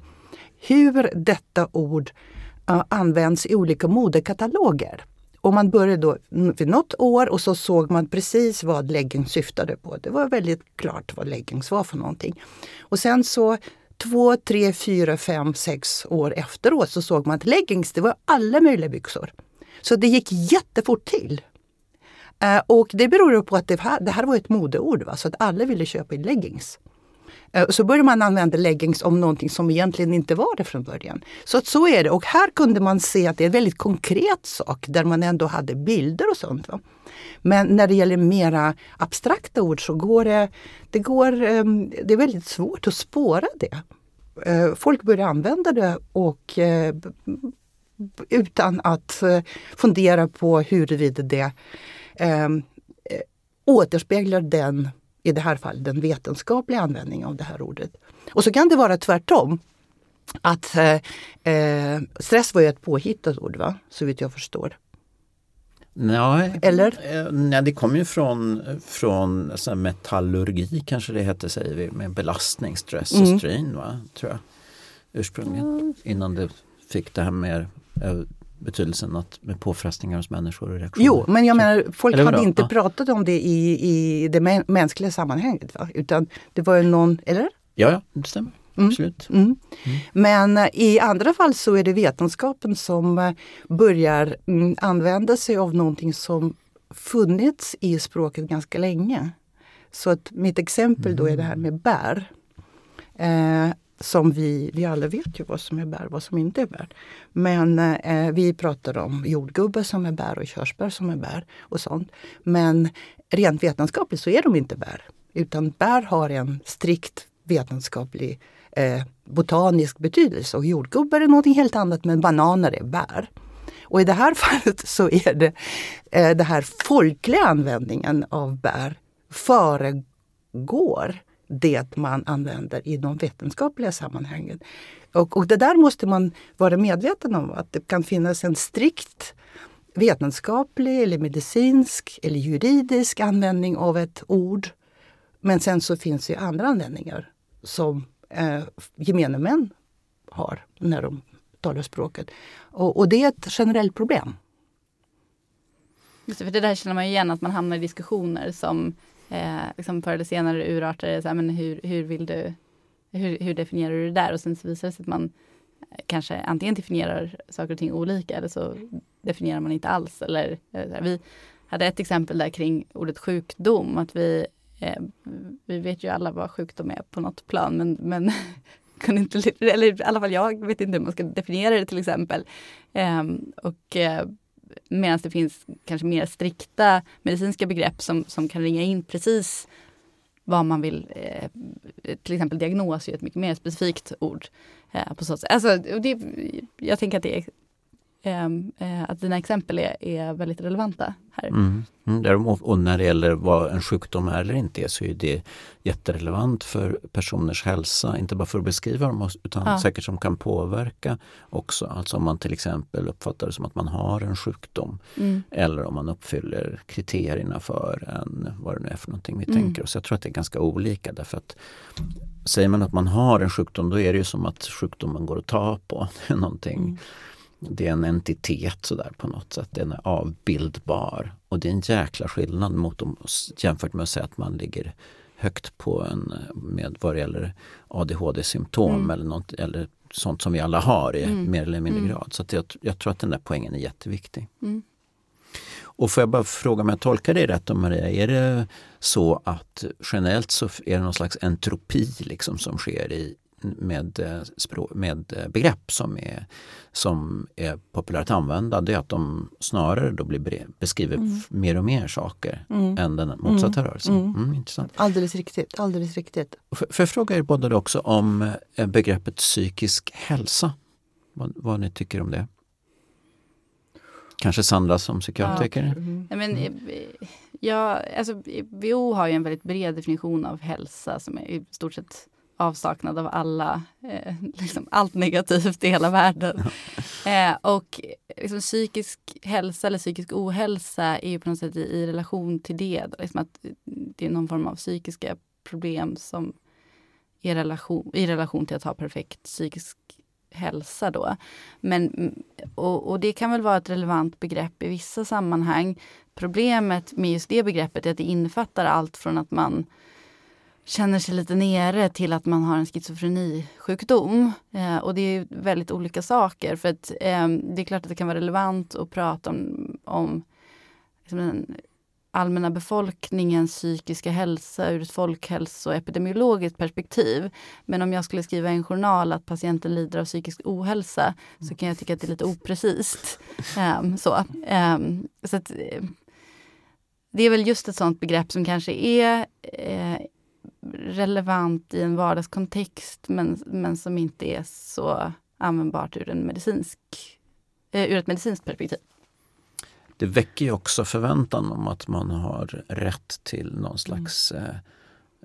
hur detta ord eh, används i olika modekataloger. Och man började då vid något år och så såg man precis vad leggings syftade på. Det var väldigt klart vad leggings var för någonting. Och sen så två, tre, fyra, fem, sex år efteråt så såg man att leggings, det var alla möjliga byxor. Så det gick jättefort till. Eh, och det beror på att det här, det här var ett modeord, va? så att alla ville köpa in leggings. Eh, så började man använda leggings om någonting som egentligen inte var det från början. Så att så är det. Och här kunde man se att det är en väldigt konkret sak där man ändå hade bilder och sånt. Va? Men när det gäller mera abstrakta ord så går det, det, går, ehm, det är väldigt svårt att spåra det. Eh, folk börjar använda det och utan att fundera på huruvida det eh, återspeglar den, i det här fallet, den vetenskapliga användningen av det här ordet. Och så kan det vara tvärtom. Att eh, eh, stress var ju ett påhittat ord, va? så vitt jag förstår. Nej, Eller? eh, nej, det kommer ju från, från så här metallurgi kanske det hette säger vi, med belastning, stress och Mm. strain va, tror jag. Ursprungligen. Innan det fick det här med eh, betydelsen att med påfrestningar hos människor och reaktioner. Jo, men jag menar, folk Eller hade vadå? inte Ja. pratat om det i, i det mä- mänskliga sammanhanget. Va? Utan det var ju någon, eller? Ja, ja, det stämmer. Mm. Absolut. Mm. Men eh, i andra fall så är det vetenskapen som eh, börjar mm, använda sig av någonting som funnits i språket ganska länge. Så att mitt exempel då är det här med bär. Eh, som vi, vi alla vet ju vad som är bär och vad som inte är bär. Men eh, vi pratar om jordgubbar som är bär och körsbär som är bär och sånt. Men rent vetenskapligt så är de inte bär. Utan bär har en strikt vetenskaplig eh, botanisk betydelse. Och jordgubbar är någonting helt annat men bananer är bär. Och i det här fallet så är det eh, den här folkliga användningen av bär föregår det man använder i de vetenskapliga sammanhangen. Och, och det där måste man vara medveten om, att det kan finnas en strikt vetenskaplig eller medicinsk eller juridisk användning av ett ord. Men sen så finns det andra användningar som eh, gemene män har när de talar språket. Och, och det är ett generellt problem. Just det, för det där känner man ju igen att man hamnar i diskussioner som eh, liksom förr eller senare urartar. Så här, men hur, hur vill du, hur, hur definierar du det där? Och sen så visar det sig att man eh, kanske antingen definierar saker och ting olika eller så definierar man inte alls. Eller, eh, här, vi hade ett exempel där kring ordet sjukdom. Att vi, eh, vi vet ju alla vad sjukdom är på något plan men, men kunde inte, eller i alla fall jag vet inte hur man ska definiera det till exempel. Ehm, och eh, Medan det finns kanske mer strikta medicinska begrepp som, som kan ringa in precis vad man vill. Eh, till exempel diagnos är ett mycket mer specifikt ord. Eh, på så sätt. Alltså, det, jag tänker att, det är, att dina exempel är, är väldigt relevanta här. Mm. Mm, och när det gäller vad en sjukdom är eller inte är så är det jätterelevant för personers hälsa. Inte bara för att beskriva dem utan Ja. säkert som kan påverka också. Alltså om man till exempel uppfattar det som att man har en sjukdom Mm. eller om man uppfyller kriterierna för en, vad det nu är för någonting vi Mm. tänker oss. Jag tror att det är ganska olika därför att säger man att man har en sjukdom då är det ju som att sjukdomen går att ta på. Någonting Mm. Det är en entitet sådär på något sätt. Den är avbildbar. Och det är en jäkla skillnad mot om, jämfört med att säga att man ligger högt på en med vad det gäller ADHD-symptom Mm. eller, något, eller sånt som vi alla har i Mm. mer eller mindre Mm. grad. Så jag, jag tror att den där poängen är jätteviktig. Mm. Och får jag bara fråga om jag tolkar dig rätt då Maria, är det så att generellt så är det någon slags entropi liksom som sker i, med, eh, med eh, begrepp som är, som är populärt att använda, det är att de snarare då blir beskriver Mm. mer och mer saker Mm. än den motsatta Mm. rörelsen. Mm. Mm, intressant. Alldeles riktigt. Alldeles riktigt. F- Får jag fråga er båda också om eh, begreppet psykisk hälsa? Vad, vad ni tycker om det? Kanske Sandra som psykiatriker? Mm. Nej, men, ja, alltså, WHO har ju en väldigt bred definition av hälsa som är i stort sett avsaknad av alla, eh, liksom allt negativt i hela världen. Eh, och liksom, psykisk hälsa eller psykisk ohälsa är ju på något sätt i, i relation till det. Då, liksom att det är någon form av psykiska problem som är relation, i relation till att ha perfekt psykisk hälsa då. Men, och, och det kan väl vara ett relevant begrepp i vissa sammanhang. Problemet med just det begreppet är att det innefattar allt från att man känner sig lite nere till att man har en schizofrenisjukdom. Eh, och det är väldigt olika saker. För att, eh, Det är klart att det kan vara relevant att prata om, om liksom den allmänna befolkningens psykiska hälsa ur ett folkhälso och epidemiologiskt perspektiv. Men om jag skulle skriva i en journal att patienten lider av psykisk ohälsa så kan jag tycka att det är lite oprecist. Eh, så ehm, så att, eh, det är väl just ett sånt begrepp som kanske är eh, relevant i en vardagskontext men, men som inte är så användbart ur, en medicinsk, eh, ur ett medicinskt perspektiv. Det väcker ju också förväntan om att man har rätt till någon slags mm.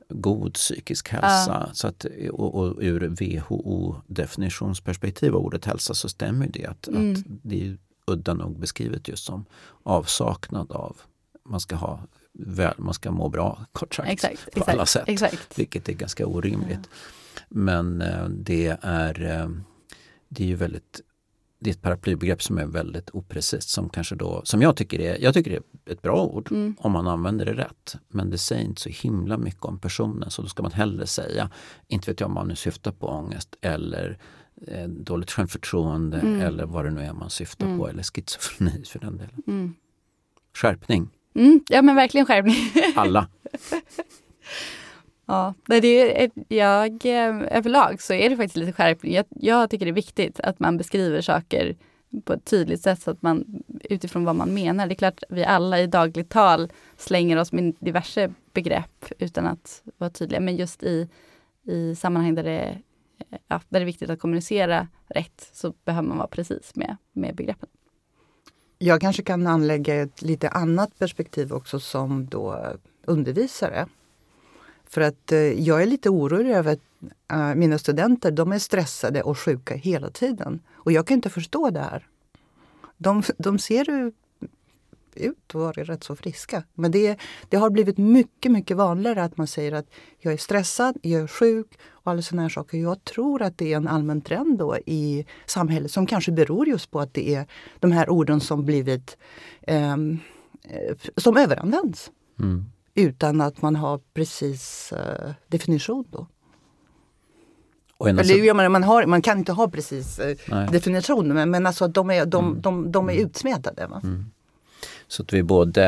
god psykisk hälsa. Ja. Så att, och, och ur WHO-definitionsperspektiv av ordet hälsa så stämmer det att, mm. att det är udda nog beskrivet just som avsaknad av man ska ha väl, man ska må bra kort sagt exakt, på exakt, alla sätt. Exakt. Vilket är ganska orimligt. Ja. Men eh, det är, eh, det är ju väldigt det är ett paraplybegrepp som är väldigt oprecist som kanske då, som jag tycker är, jag tycker är ett bra ord mm. om man använder det rätt. Men det säger inte så himla mycket om personen så då ska man hellre säga, inte vet jag om man nu syftar på ångest eller eh, dåligt självförtroende mm. eller vad det nu är man syftar mm. på eller schizofreni för den delen. Mm. Skärpning! Mm, ja men verkligen skärpning. Alla. ja, det är, jag, eh, överlag så är det faktiskt lite skärpning. Jag, jag tycker det är viktigt att man beskriver saker på ett tydligt sätt så att man utifrån vad man menar. Det är klart vi alla i dagligt tal slänger oss med diverse begrepp utan att vara tydliga. Men just i, i sammanhang där det, ja, där det är viktigt att kommunicera rätt så behöver man vara precis med, med begreppen. Jag kanske kan anlägga ett lite annat perspektiv också som då undervisare. För att eh, jag är lite orolig över att eh, mina studenter de är stressade och sjuka hela tiden. Och jag kan inte förstå det här. De, de ser ut att vara rätt så friska. Men det, det har blivit mycket, mycket vanligare att man säger att jag är stressad, jag är sjuk och alla sådana här saker. Jag tror att det är en allmän trend då i samhället som kanske beror just på att det är de här orden som blivit ehm, eh, som överanvänds. Mm. Utan att man har precis eh, definition då. Eller, man, man, har, man kan inte ha precis eh, definition men, men alltså de är, de, mm. de, de är utsmetade. Va? Mm. Så att vi både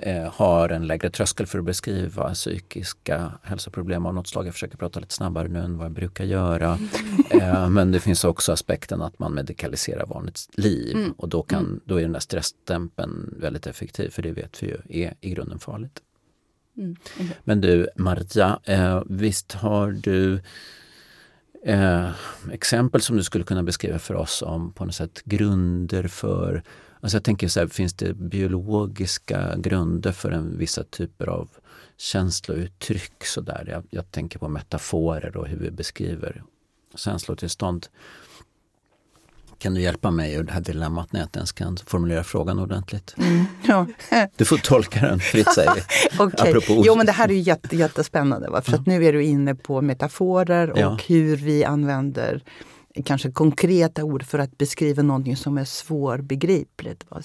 eh, har en lägre tröskel för att beskriva psykiska hälsoproblem av något slag. Jag försöker prata lite snabbare nu än vad jag brukar göra. Eh, men det finns också aspekten att man medikaliserar vanligt liv mm. och då, kan, mm. då är den där stressdämpen väldigt effektiv för det vet vi ju är i grunden farligt. Mm. Men du Marja, eh, visst har du eh, exempel som du skulle kunna beskriva för oss om på något sätt grunder för Alltså jag tänker så här, finns det biologiska grunder för en vissa typer av känslouttryck? Så där? Jag, jag tänker på metaforer och hur vi beskriver känslotillstånd. Kan du hjälpa mig ur det här dilemmat när jag inte ens kan formulera frågan ordentligt? Mm, ja. Du får tolka den fritt säger okay. Jo men det här är jätte, jättespännande. Va? För ja. att nu är du inne på metaforer och ja. hur vi använder kanske konkreta ord för att beskriva någonting som är svårbegripligt. Va?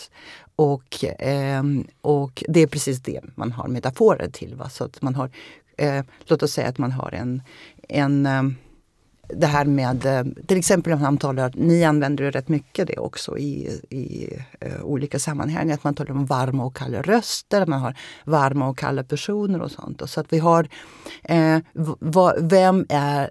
Och, eh, och det är precis det man har metaforer till. Va? Så att man har, eh, låt oss säga att man har en, en eh, det här med, eh, till exempel om han talar, ni använder ju rätt mycket det också i, i uh, olika sammanhang, att man talar om varma och kalla röster, man har varma och kalla personer och sånt. Och så att vi har, uh, vem är,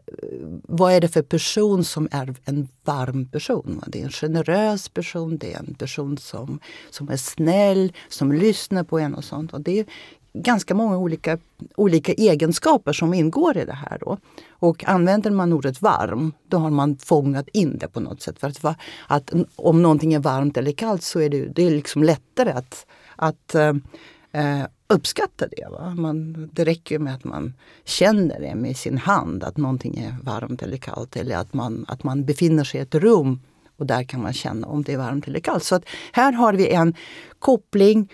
vad är det för person som är en varm person? Det är en generös person, det är en person som, som är snäll, som lyssnar på en och sånt. Och det ganska många olika, olika egenskaper som ingår i det här. Då. Och använder man ordet varm, då har man fångat in det på något sätt. För att, att om någonting är varmt eller kallt så är det, det är liksom lättare att, att eh, eh uppskatta det. Va? Man, det räcker med att man känner det med sin hand, att någonting är varmt eller kallt. Eller att man, att man befinner sig i ett rum och där kan man känna om det är varmt eller kallt. Så att här har vi en koppling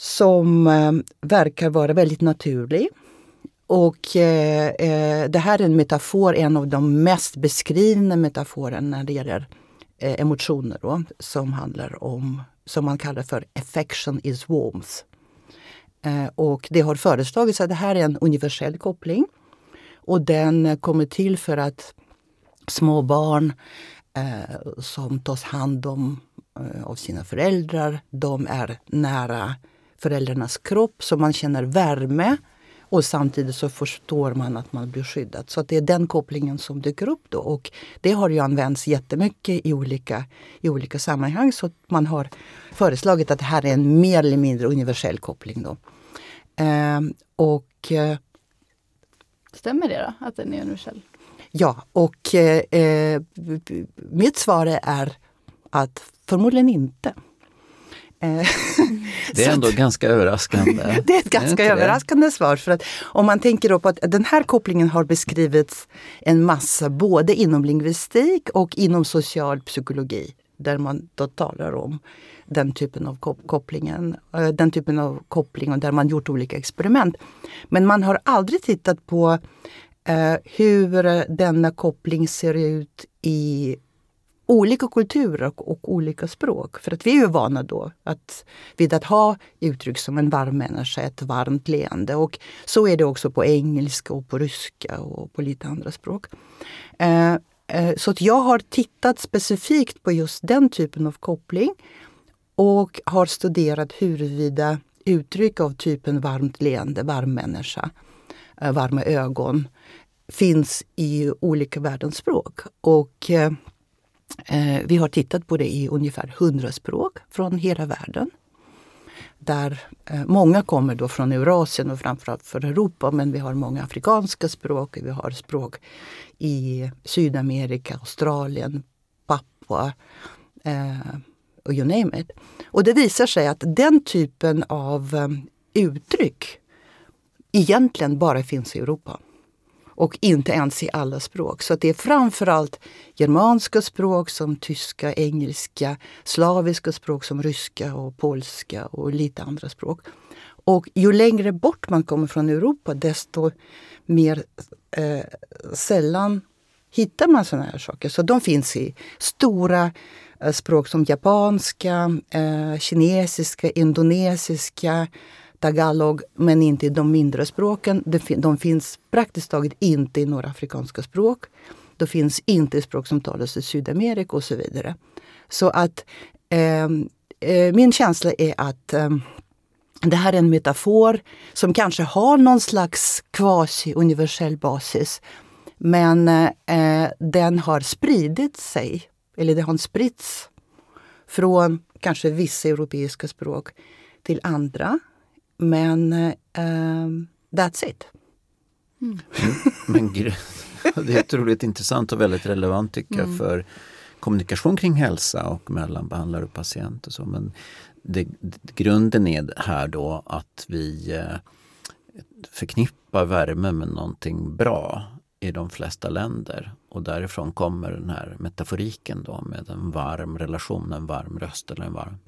som eh, verkar vara väldigt naturlig. och eh, eh, det här är en metafor, en av de mest beskrivna metaforerna när det gäller eh, emotioner då, som handlar om, som man kallar för affection is warmth. Eh, och det har föreslagits att det här är en universell koppling. Och den kommer till för att små barn eh, som tas hand om eh, av sina föräldrar, de är nära föräldrarnas kropp så man känner värme och samtidigt så förstår man att man blir skyddad. Så det är den kopplingen som dyker upp då. Och det har ju använts jättemycket i olika, i olika sammanhang. Så man har föreslagit att det här är en mer eller mindre universell koppling. Då. Eh, och eh, Stämmer det då, att den är universell? Ja, och eh, mitt svar är att förmodligen inte. Eh, det är ändå att, ganska överraskande. Det är ett ganska är överraskande det? svar. För att om man tänker på att den här kopplingen har beskrivits en massa både inom lingvistik och inom social psykologi. Där man då talar om den typen av kopplingen, eh, den typen av koppling och där man gjort olika experiment. Men man har aldrig tittat på eh, hur denna koppling ser ut i olika kulturer och, och, olika språk. För att vi är ju vana då att, vid att ha uttryck som en varm människa, ett varmt leende. Och så är det också på engelska och på ryska och på lite andra språk. Eh, eh, så att jag har tittat specifikt på just den typen av koppling och har studerat huruvida uttryck av typen varmt leende, varm människa, eh, varma ögon finns i olika världens språk. Och eh, Eh, vi har tittat på det i ungefär 100 språk från hela världen. Där eh, många kommer då från Eurasien och framförallt från Europa men vi har många afrikanska språk, vi har språk i Sydamerika, Australien, Papua eh, och you name it. Och det visar sig att den typen av eh, uttryck egentligen bara finns i Europa och inte ens i alla språk. Så det är framförallt germanska språk som tyska, engelska, slaviska språk som ryska och polska och lite andra språk. Och ju längre bort man kommer från Europa desto mer eh, sällan hittar man såna här saker. Så de finns i stora eh, språk som japanska, eh, kinesiska, indonesiska, tagalog, men inte i de mindre språken. De finns praktiskt taget inte i några afrikanska språk. De finns inte i språk som talas i Sydamerika och så vidare. Så att ehm, eh, min känsla är att eh, det här är en metafor som kanske har någon slags quasi-universell basis. Men eh, den har spridit sig, eller det har spritts från kanske vissa europeiska språk till andra. Men uh, that's it. Mm. Men det är otroligt intressant och väldigt relevant tycker jag mm. för kommunikation kring hälsa och mellan behandlare och patient. Och så. Men det, grunden är här då att vi eh, förknippar värme med någonting bra i de flesta länder. Och därifrån kommer den här metaforiken då med en varm relation, en varm röst eller en varm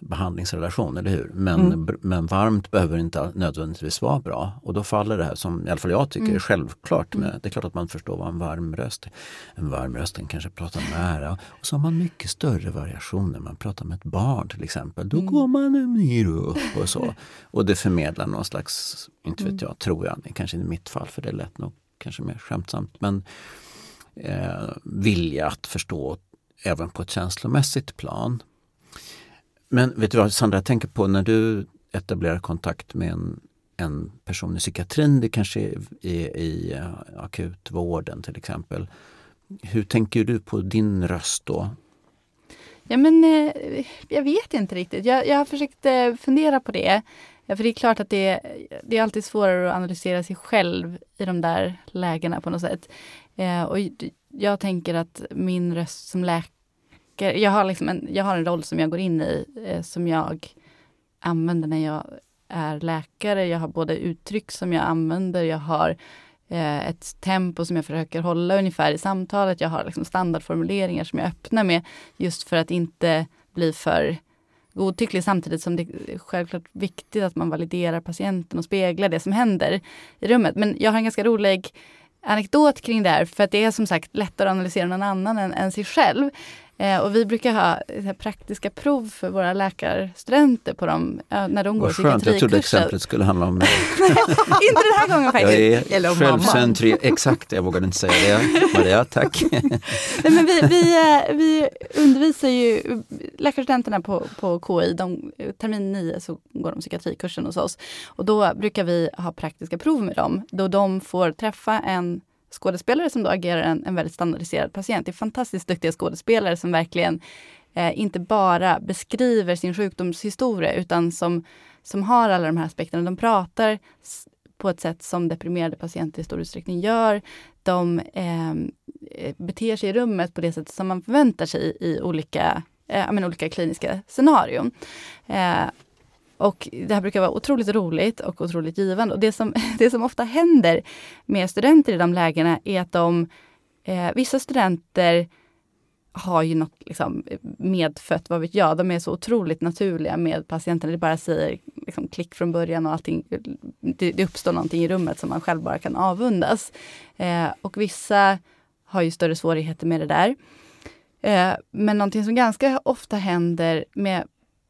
behandlingsrelation, eller hur? Men, mm. men varmt behöver inte nödvändigtvis vara bra. Och då faller det här som i alla fall jag tycker mm. är självklart. Med, mm. det är klart att man förstår vad en varm röst är. En varm röst den kanske pratar nära. Och så har man mycket större variationer. Man pratar med ett barn till exempel. Då mm. går man ner och upp och så. Och det förmedlar någon slags, inte vet mm. jag, tror jag, kanske i mitt fall för det är lätt nog kanske mer skämtsamt. Men eh, vilja att förstå även på ett känslomässigt plan. Men vet du vad Sandra, jag tänker på när du etablerar kontakt med en, en person i psykiatrin, det kanske är i, i eh, akutvården till exempel. Hur tänker du på din röst då? Ja men eh, jag vet inte riktigt. Jag, jag har försökt eh, fundera på det. Ja, för det är klart att det, det är alltid svårare att analysera sig själv i de där lägena på något sätt. Eh, och jag tänker att min röst som läkare saker. Jag har, liksom en, jag har en roll som jag går in i, eh, som jag använder när jag är läkare. Jag har både uttryck som jag använder, jag har eh, ett tempo som jag försöker hålla ungefär i samtalet. Jag har liksom standardformuleringar som jag öppnar med just för att inte bli för godtycklig samtidigt som det är självklart viktigt att man validerar patienten och speglar det som händer i rummet. Men jag har en ganska rolig anekdot kring det här för att det är som sagt lättare att analysera någon annan än, än sig själv. Eh, och vi brukar ha här, praktiska prov för våra läkarstudenter på dem, eh, när de går Vad skönt, jag trodde exemplet skulle handla om mig. Inte den här gången Jag faktiskt. är om mamma. självcentrerad. Exakt, jag vågade inte säga det. Maria, tack. Nej, men vi, vi, eh, vi undervisar ju läkarstudenterna på, på KI, de, termin 9 så går de psykiatrikursen hos oss. Och då brukar vi ha praktiska prov med dem, då de får träffa en skådespelare som då agerar en, en väldigt standardiserad patient. Det är fantastiskt duktiga skådespelare som verkligen eh, inte bara beskriver sin sjukdomshistoria utan som, som har alla de här aspekterna. De pratar på ett sätt som deprimerade patienter i stor utsträckning gör. De ehm, eh, beter sig i rummet på det sätt som man förväntar sig i olika, eh, menar, olika kliniska scenarion. Eh, och det här brukar vara otroligt roligt och otroligt givande. Och det som, det som ofta händer med studenter i de lägena är att de, eh, vissa studenter har ju något liksom, medfött, vad vet jag, de är så otroligt naturliga med patienterna. Det bara säger liksom, klick från början och allting, det, det uppstår någonting i rummet som man själv bara kan avundas. Eh, och vissa har ju större svårigheter med det där. Eh, men någonting som ganska ofta händer med,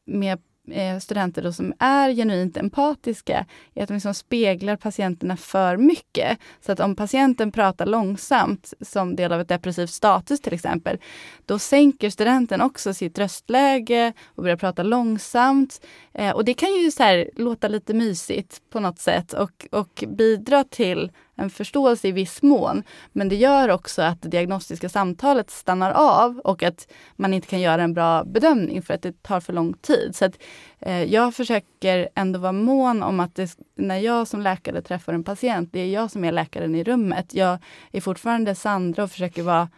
med Eh, studenter då som är genuint empatiska är att de liksom speglar patienterna för mycket. Så att om patienten pratar långsamt, som del av ett depressivt status till exempel, då sänker studenten också sitt röstläge och börjar prata långsamt. Eh, och det kan ju så här, låta lite mysigt på något sätt och, och bidra till en förståelse i viss mån. Men det gör också att det diagnostiska samtalet stannar av och att man inte kan göra en bra bedömning för att det tar för lång tid. Så att, eh, jag försöker ändå vara mån om att det, när jag som läkare träffar en patient, det är jag som är läkaren i rummet. Jag är fortfarande Sandra och försöker vara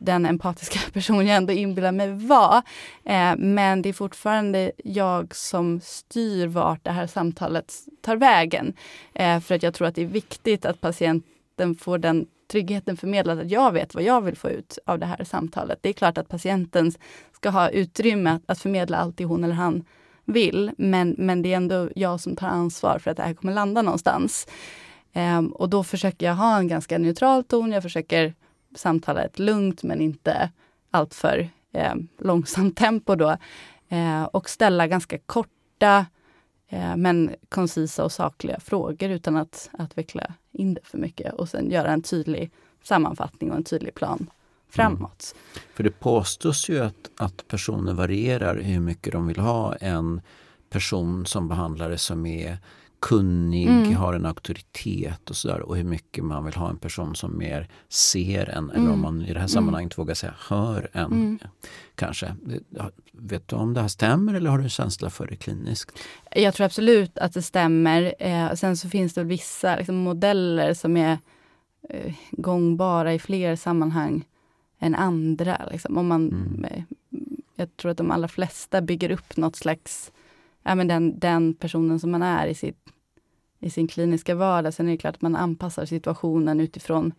den empatiska person jag ändå inbillar mig vara. Eh, men det är fortfarande jag som styr vart det här samtalet tar vägen. Eh, för att jag tror att det är viktigt att patienten får den tryggheten förmedlad att jag vet vad jag vill få ut av det här samtalet. Det är klart att patienten ska ha utrymme att, att förmedla allt det hon eller han vill. Men, men det är ändå jag som tar ansvar för att det här kommer landa någonstans. Eh, och då försöker jag ha en ganska neutral ton. Jag försöker samtala ett lugnt men inte alltför eh, långsamt tempo då. Eh, och ställa ganska korta eh, men koncisa och sakliga frågor utan att, att veckla in det för mycket. Och sen göra en tydlig sammanfattning och en tydlig plan framåt. Mm. För det påstås ju att, att personer varierar hur mycket de vill ha en person som behandlare som är kunnig, Mm. har en auktoritet och sådär och hur mycket man vill ha en person som mer ser en eller om Mm. man i det här sammanhanget vågar säga hör en. Mm. Kanske. Vet du om det här stämmer eller har du känsla för det kliniskt? Jag tror absolut att det stämmer. Eh, sen så finns det vissa liksom, modeller som är eh, gångbara i fler sammanhang än andra. Liksom. Om man, Mm. eh, jag tror att de allra flesta bygger upp något slags, ja, men den, den personen som man är i, sitt, i sin kliniska vardag. Sen är det klart att man anpassar situationen utifrån,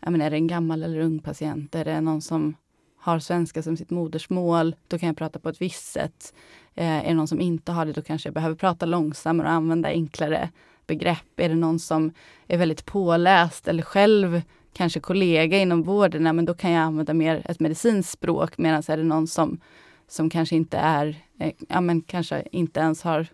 ja, men är det en gammal eller ung patient? Är det någon som har svenska som sitt modersmål, då kan jag prata på ett visst sätt. Eh, är det någon som inte har det, då kanske jag behöver prata långsammare och använda enklare begrepp. Är det någon som är väldigt påläst eller själv kanske kollega inom vården, ja, men då kan jag använda mer ett medicinskt språk. Medan är det någon som, som kanske inte är, eh, ja men kanske inte ens har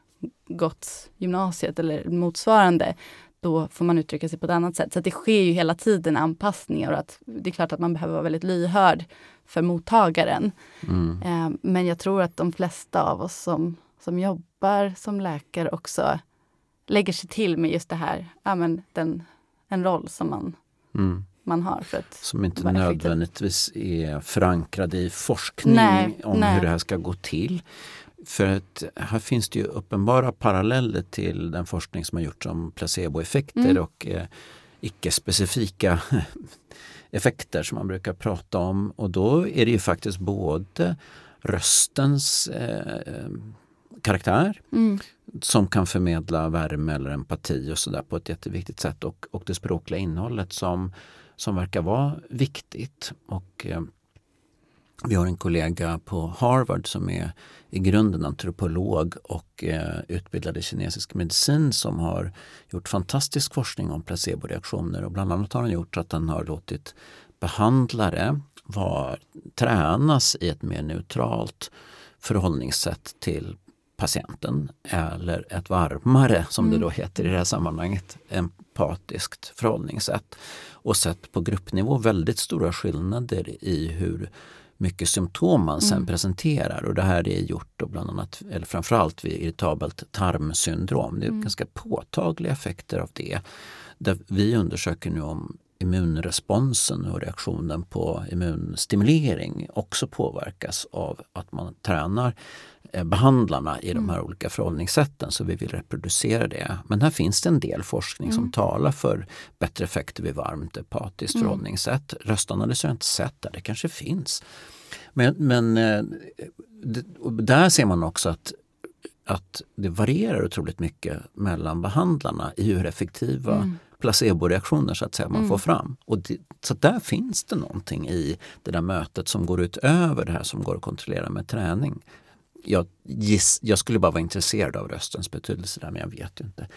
gått gymnasiet eller motsvarande, då får man uttrycka sig på ett annat sätt. Så det sker ju hela tiden anpassningar och att det är klart att man behöver vara väldigt lyhörd för mottagaren. Mm. Eh, Men jag tror att de flesta av oss som, som jobbar som läkare också lägger sig till med just det här, ja, men den, en roll som man, Mm. Man har. För att, Som inte nödvändigtvis är förankrad i forskning Nej, om nej. hur det här ska gå till. För att här finns det ju uppenbara paralleller till den forskning som har gjorts om placeboeffekter Mm. och eh, icke-specifika effekter som man brukar prata om. Och då är det ju faktiskt både röstens eh, karaktär mm, som kan förmedla värme eller empati och sådär på ett jätteviktigt sätt och, och det språkliga innehållet som, som verkar vara viktigt. Och, eh, Vi har en kollega på Harvard som är i grunden antropolog och eh, utbildad i kinesisk medicin som har gjort fantastisk forskning om placeboreaktioner och bland annat har han gjort att han har låtit behandlare var, tränas i ett mer neutralt förhållningssätt till patienten eller ett varmare, som det då heter i det här sammanhanget, empatiskt förhållningssätt. Och sett på gruppnivå väldigt stora skillnader i hur mycket symptom man sen presenterar. Och det här är gjort då bland annat, eller framförallt vid irritabelt tarmsyndrom. Det är ganska påtagliga effekter av det. Där vi undersöker nu om immunresponsen och reaktionen på immunstimulering också påverkas av att man tränar behandlarna i de här olika förhållningssätten. Så vi vill reproducera det. Men här finns det en del forskning som talar för bättre effekter vid varmt empatiskt förhållningssätt. Röstanalys har jag inte sett där, det kanske finns. Men, men eh, där ser man också att att det varierar otroligt mycket mellan behandlarna i hur effektiva placeboreaktioner så att säga, man får fram. Och det, så där finns det någonting i det där mötet som går utöver det här som går att kontrollera med träning. Jag, giss, jag skulle bara vara intresserad av röstens betydelse där men jag vet ju inte.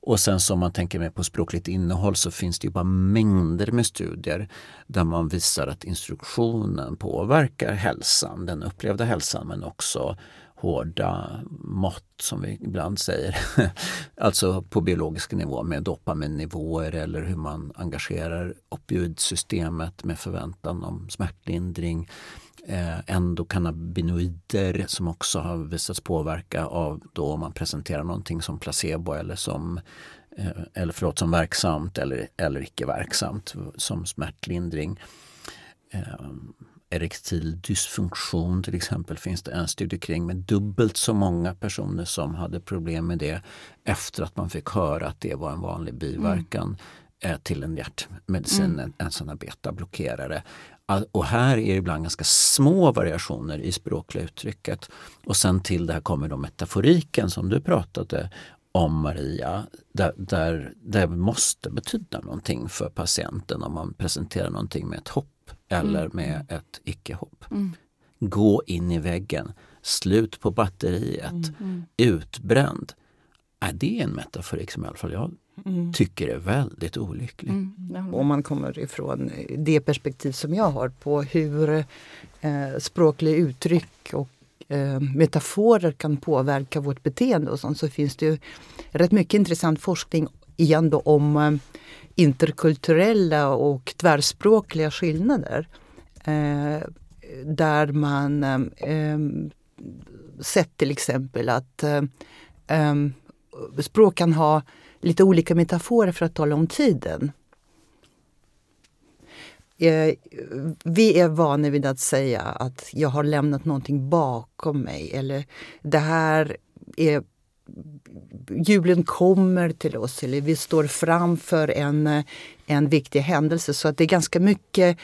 Och sen som man tänker med på språkligt innehåll så finns det ju bara mängder med studier där man visar att instruktionen påverkar hälsan, den upplevda hälsan men också hårda mått som vi ibland säger. alltså på biologisk nivå med dopaminnivåer eller hur man engagerar opioidsystemet med förväntan om smärtlindring. Eh, endokannabinoider som också har visats påverka av då om man presenterar någonting som placebo eller som eh, eller förlåt, som verksamt eller, eller icke verksamt som smärtlindring. Eh, erektil dysfunktion till exempel finns det en studie kring med dubbelt så många personer som hade problem med det efter att man fick höra att det var en vanlig biverkan eh, till en hjärtmedicin, en, en sån här betablockerare. Och här är det ibland ganska små variationer i språkliga uttrycket. Och sen till det här kommer då metaforiken som du pratade om Maria, där, det måste betyda någonting för patienten om man presenterar någonting med ett hopp eller med ett icke-hopp. Gå in i väggen, slut på batteriet, utbränd. Äh, det är en metaforik som i alla fall jag tycker är väldigt olycklig. Om man kommer ifrån det perspektiv som jag har på hur eh, språkliga uttryck och eh, metaforer kan påverka vårt beteende och sånt så finns det ju rätt mycket intressant forskning igen då om eh, interkulturella och tvärspråkliga skillnader. Eh, där man sett till exempel att språk kan ha lite olika metaforer för att tala om tiden. Eh, vi är vana vid att säga att jag har lämnat någonting bakom mig eller det här är julen kommer till oss eller vi står framför en, en viktig händelse. Så att det är ganska mycket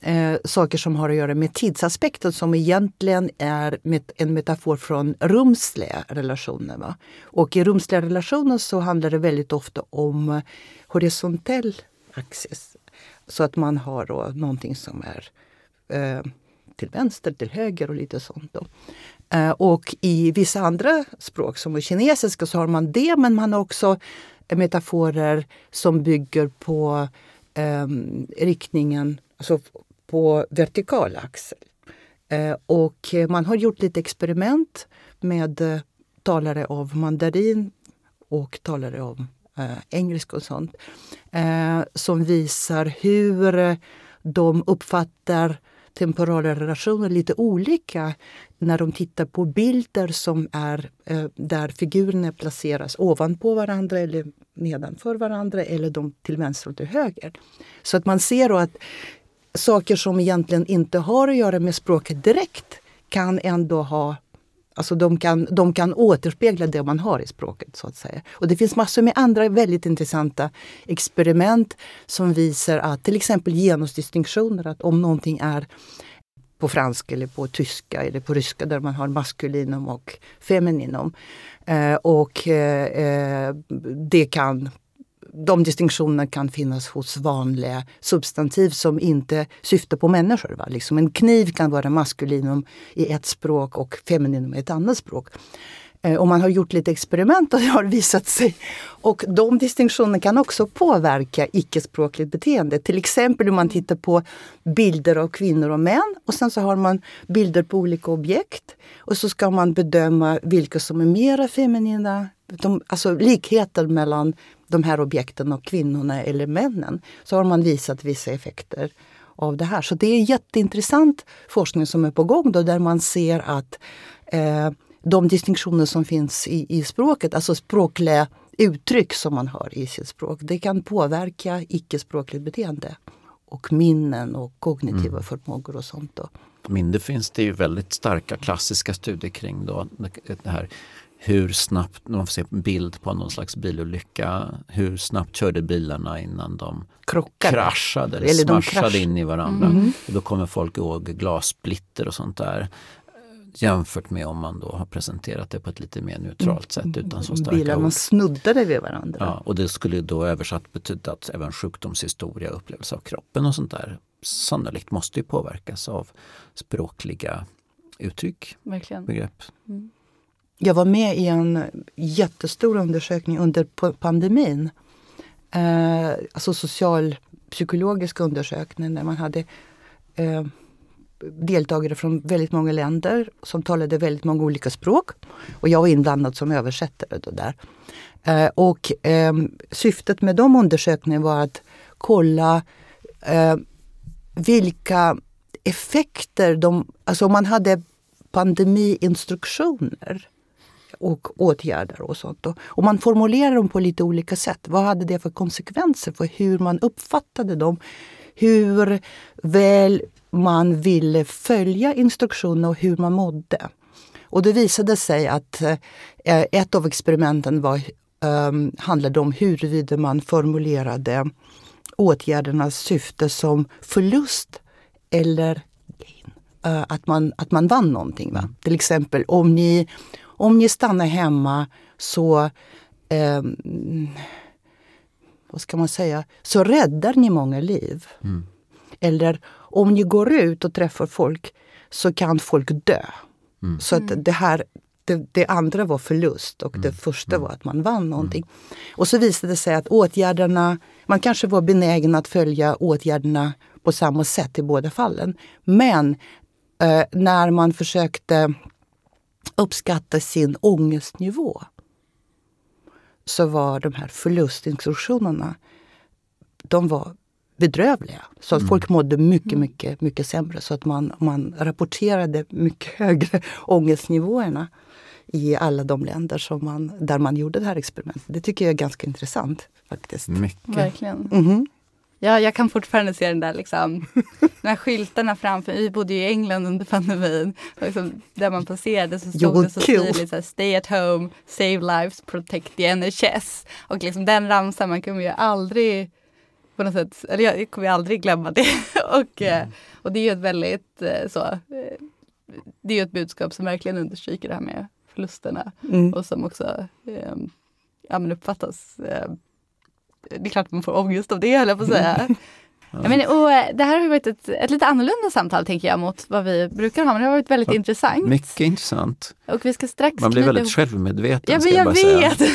eh, saker som har att göra med tidsaspekten som egentligen är met en metafor från rumsliga relationer. Va? Och i rumsliga relationer så handlar det väldigt ofta om horisontell axis. Så att man har då någonting som är eh, till vänster, till höger och lite sånt. Då. Eh, och i vissa andra språk, som i kinesiska, så har man det men man har också metaforer som bygger på eh, riktningen, alltså på vertikal axel. Eh, och man har gjort lite experiment med eh, talare av mandarin och talare av eh, engelska och sånt. Eh, som visar hur eh, de uppfattar temporala relationer lite olika när de tittar på bilder som är eh, där figurerna placeras ovanpå varandra eller nedanför varandra eller de till vänster och till höger. Så att man ser då att saker som egentligen inte har att göra med språket direkt kan ändå ha Alltså de kan, de kan återspegla det man har i språket. så att säga. Och Det finns massor med andra väldigt intressanta experiment som visar att till exempel genusdistinktioner, att om någonting är på franska eller på tyska eller på ryska där man har maskulinum och femininum. Eh, och eh, eh det kan de distinktionerna kan finnas hos vanliga substantiv som inte syftar på människor. Va? Liksom en kniv kan vara maskulinum i ett språk och femininum i ett annat språk. Eh, och man har gjort lite experiment och det har visat sig. Och de distinktionerna kan också påverka icke-språkligt beteende. Till exempel om man tittar på bilder av kvinnor och män och sen så har man bilder på olika objekt. Och så ska man bedöma vilka som är mera feminina, de, alltså likheten mellan de här objekten och kvinnorna eller männen. Så har man visat vissa effekter av det här. Så det är jätteintressant forskning som är på gång då, där man ser att eh, de distinktioner som finns i, i språket, alltså språkliga uttryck som man har i sitt språk, det kan påverka icke-språkligt beteende och minnen och kognitiva mm. förmågor och sånt. Då. Minne finns det ju väldigt starka klassiska studier kring. Då, det här hur snabbt, man får se en bild på någon slags bilolycka, hur snabbt körde bilarna innan de Krockade. kraschade eller, eller smashade in i varandra. Mm. Och då kommer folk ihåg glassplitter och sånt där jämfört med om man då har presenterat det på ett lite mer neutralt sätt utan så starka Bilarna ord. snuddade vid varandra. Ja, och det skulle då översatt betyda att även sjukdomshistoria, upplevelse av kroppen och sånt där sannolikt måste ju påverkas av språkliga uttryck, Verkligen. begrepp. Mm. Jag var med i en jättestor undersökning under pandemin. Eh, alltså socialpsykologisk undersökning där man hade eh, deltagare från väldigt många länder som talade väldigt många olika språk. Och jag var inblandad som översättare. Då där. Eh, och eh, syftet med de undersökningarna var att kolla eh, vilka effekter de... Alltså om man hade pandemiinstruktioner och åtgärder och sånt. Och man formulerar dem på lite olika sätt. Vad hade det för konsekvenser för hur man uppfattade dem? Hur väl man ville följa instruktionerna och hur man mådde. Och det visade sig att eh, ett av experimenten var, um, handlade om huruvida man formulerade åtgärdernas syfte som förlust eller gain. Uh, att, man, att man vann någonting. Va? Till exempel om ni, om ni stannar hemma så um, vad ska man säga, så räddar ni många liv. Mm. Eller om ni går ut och träffar folk så kan folk dö. Mm. Så att det här det, det, andra var förlust och mm. det första mm. var att man vann någonting. Och så visade det sig att åtgärderna, man kanske var benägen att följa åtgärderna på samma sätt i båda fallen. Men eh, när man försökte uppskatta sin ångestnivå så var de här förlustinstruktionerna de var bedrövliga. Så att mm. folk mådde mycket, mycket, mycket sämre. Så att man, man rapporterade mycket högre ångestnivåerna i alla de länder som man, där man gjorde det här experimentet. Det tycker jag är ganska intressant. faktiskt. Mycket. Verkligen. Mm -hmm. Ja, jag kan fortfarande se den där liksom, de här skyltarna framför. Vi bodde ju i England under pandemin. Liksom, där man passerade så stod det så tydligt så här, Stay at home, save lives, protect the NHS. Och liksom den ramsan, man kommer ju aldrig på något sätt, eller jag, kommer aldrig glömma det. och, mm. och det är ju ett väldigt eh, så, eh, det är ju ett budskap som verkligen understryker det här med förlusterna mm. och som också eh, ja, men uppfattas eh, det är klart att man får ångest av det, höll jag på att säga. Ja. Men, och, eh, det här har varit ett, ett lite annorlunda samtal tänker jag mot vad vi brukar ha, men det har varit väldigt ja, intressant. Mycket intressant. Och vi ska strax Man blir väldigt ihop. självmedveten. Ja, men jag, jag vet!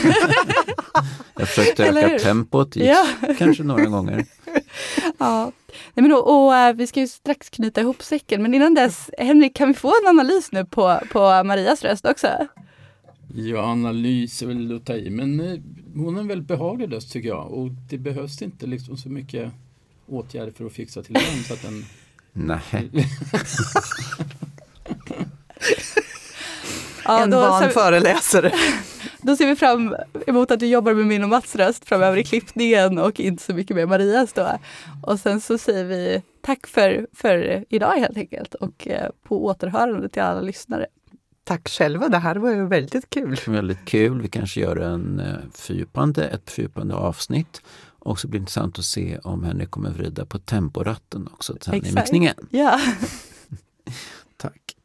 jag försökte öka tempot, ja. kanske några gånger. ja. Nej, men då, och, uh, vi ska ju strax knyta ihop säcken, men innan dess, Henrik, kan vi få en analys nu på, på Marias röst också? Ja, analys är väl att ta i, men eh, hon en väldigt behaglig röst tycker jag och det behövs inte liksom så mycket åtgärder för att fixa till den så att den... Nej. ja, en van föreläsare. Då ser vi fram emot att du jobbar med min och Mats röst framöver i klippningen och inte så mycket med Marias då. Och sen så säger vi tack för, för idag helt enkelt och eh, på återhörande till alla lyssnare. Tack själva, det här var ju väldigt kul. Väldigt kul. Vi kanske gör en eh, fördjupande, ett fördjupande avsnitt. Och så blir det intressant att se om Henrik kommer vrida på temporatten också sen i mixningen. Ja. Tack.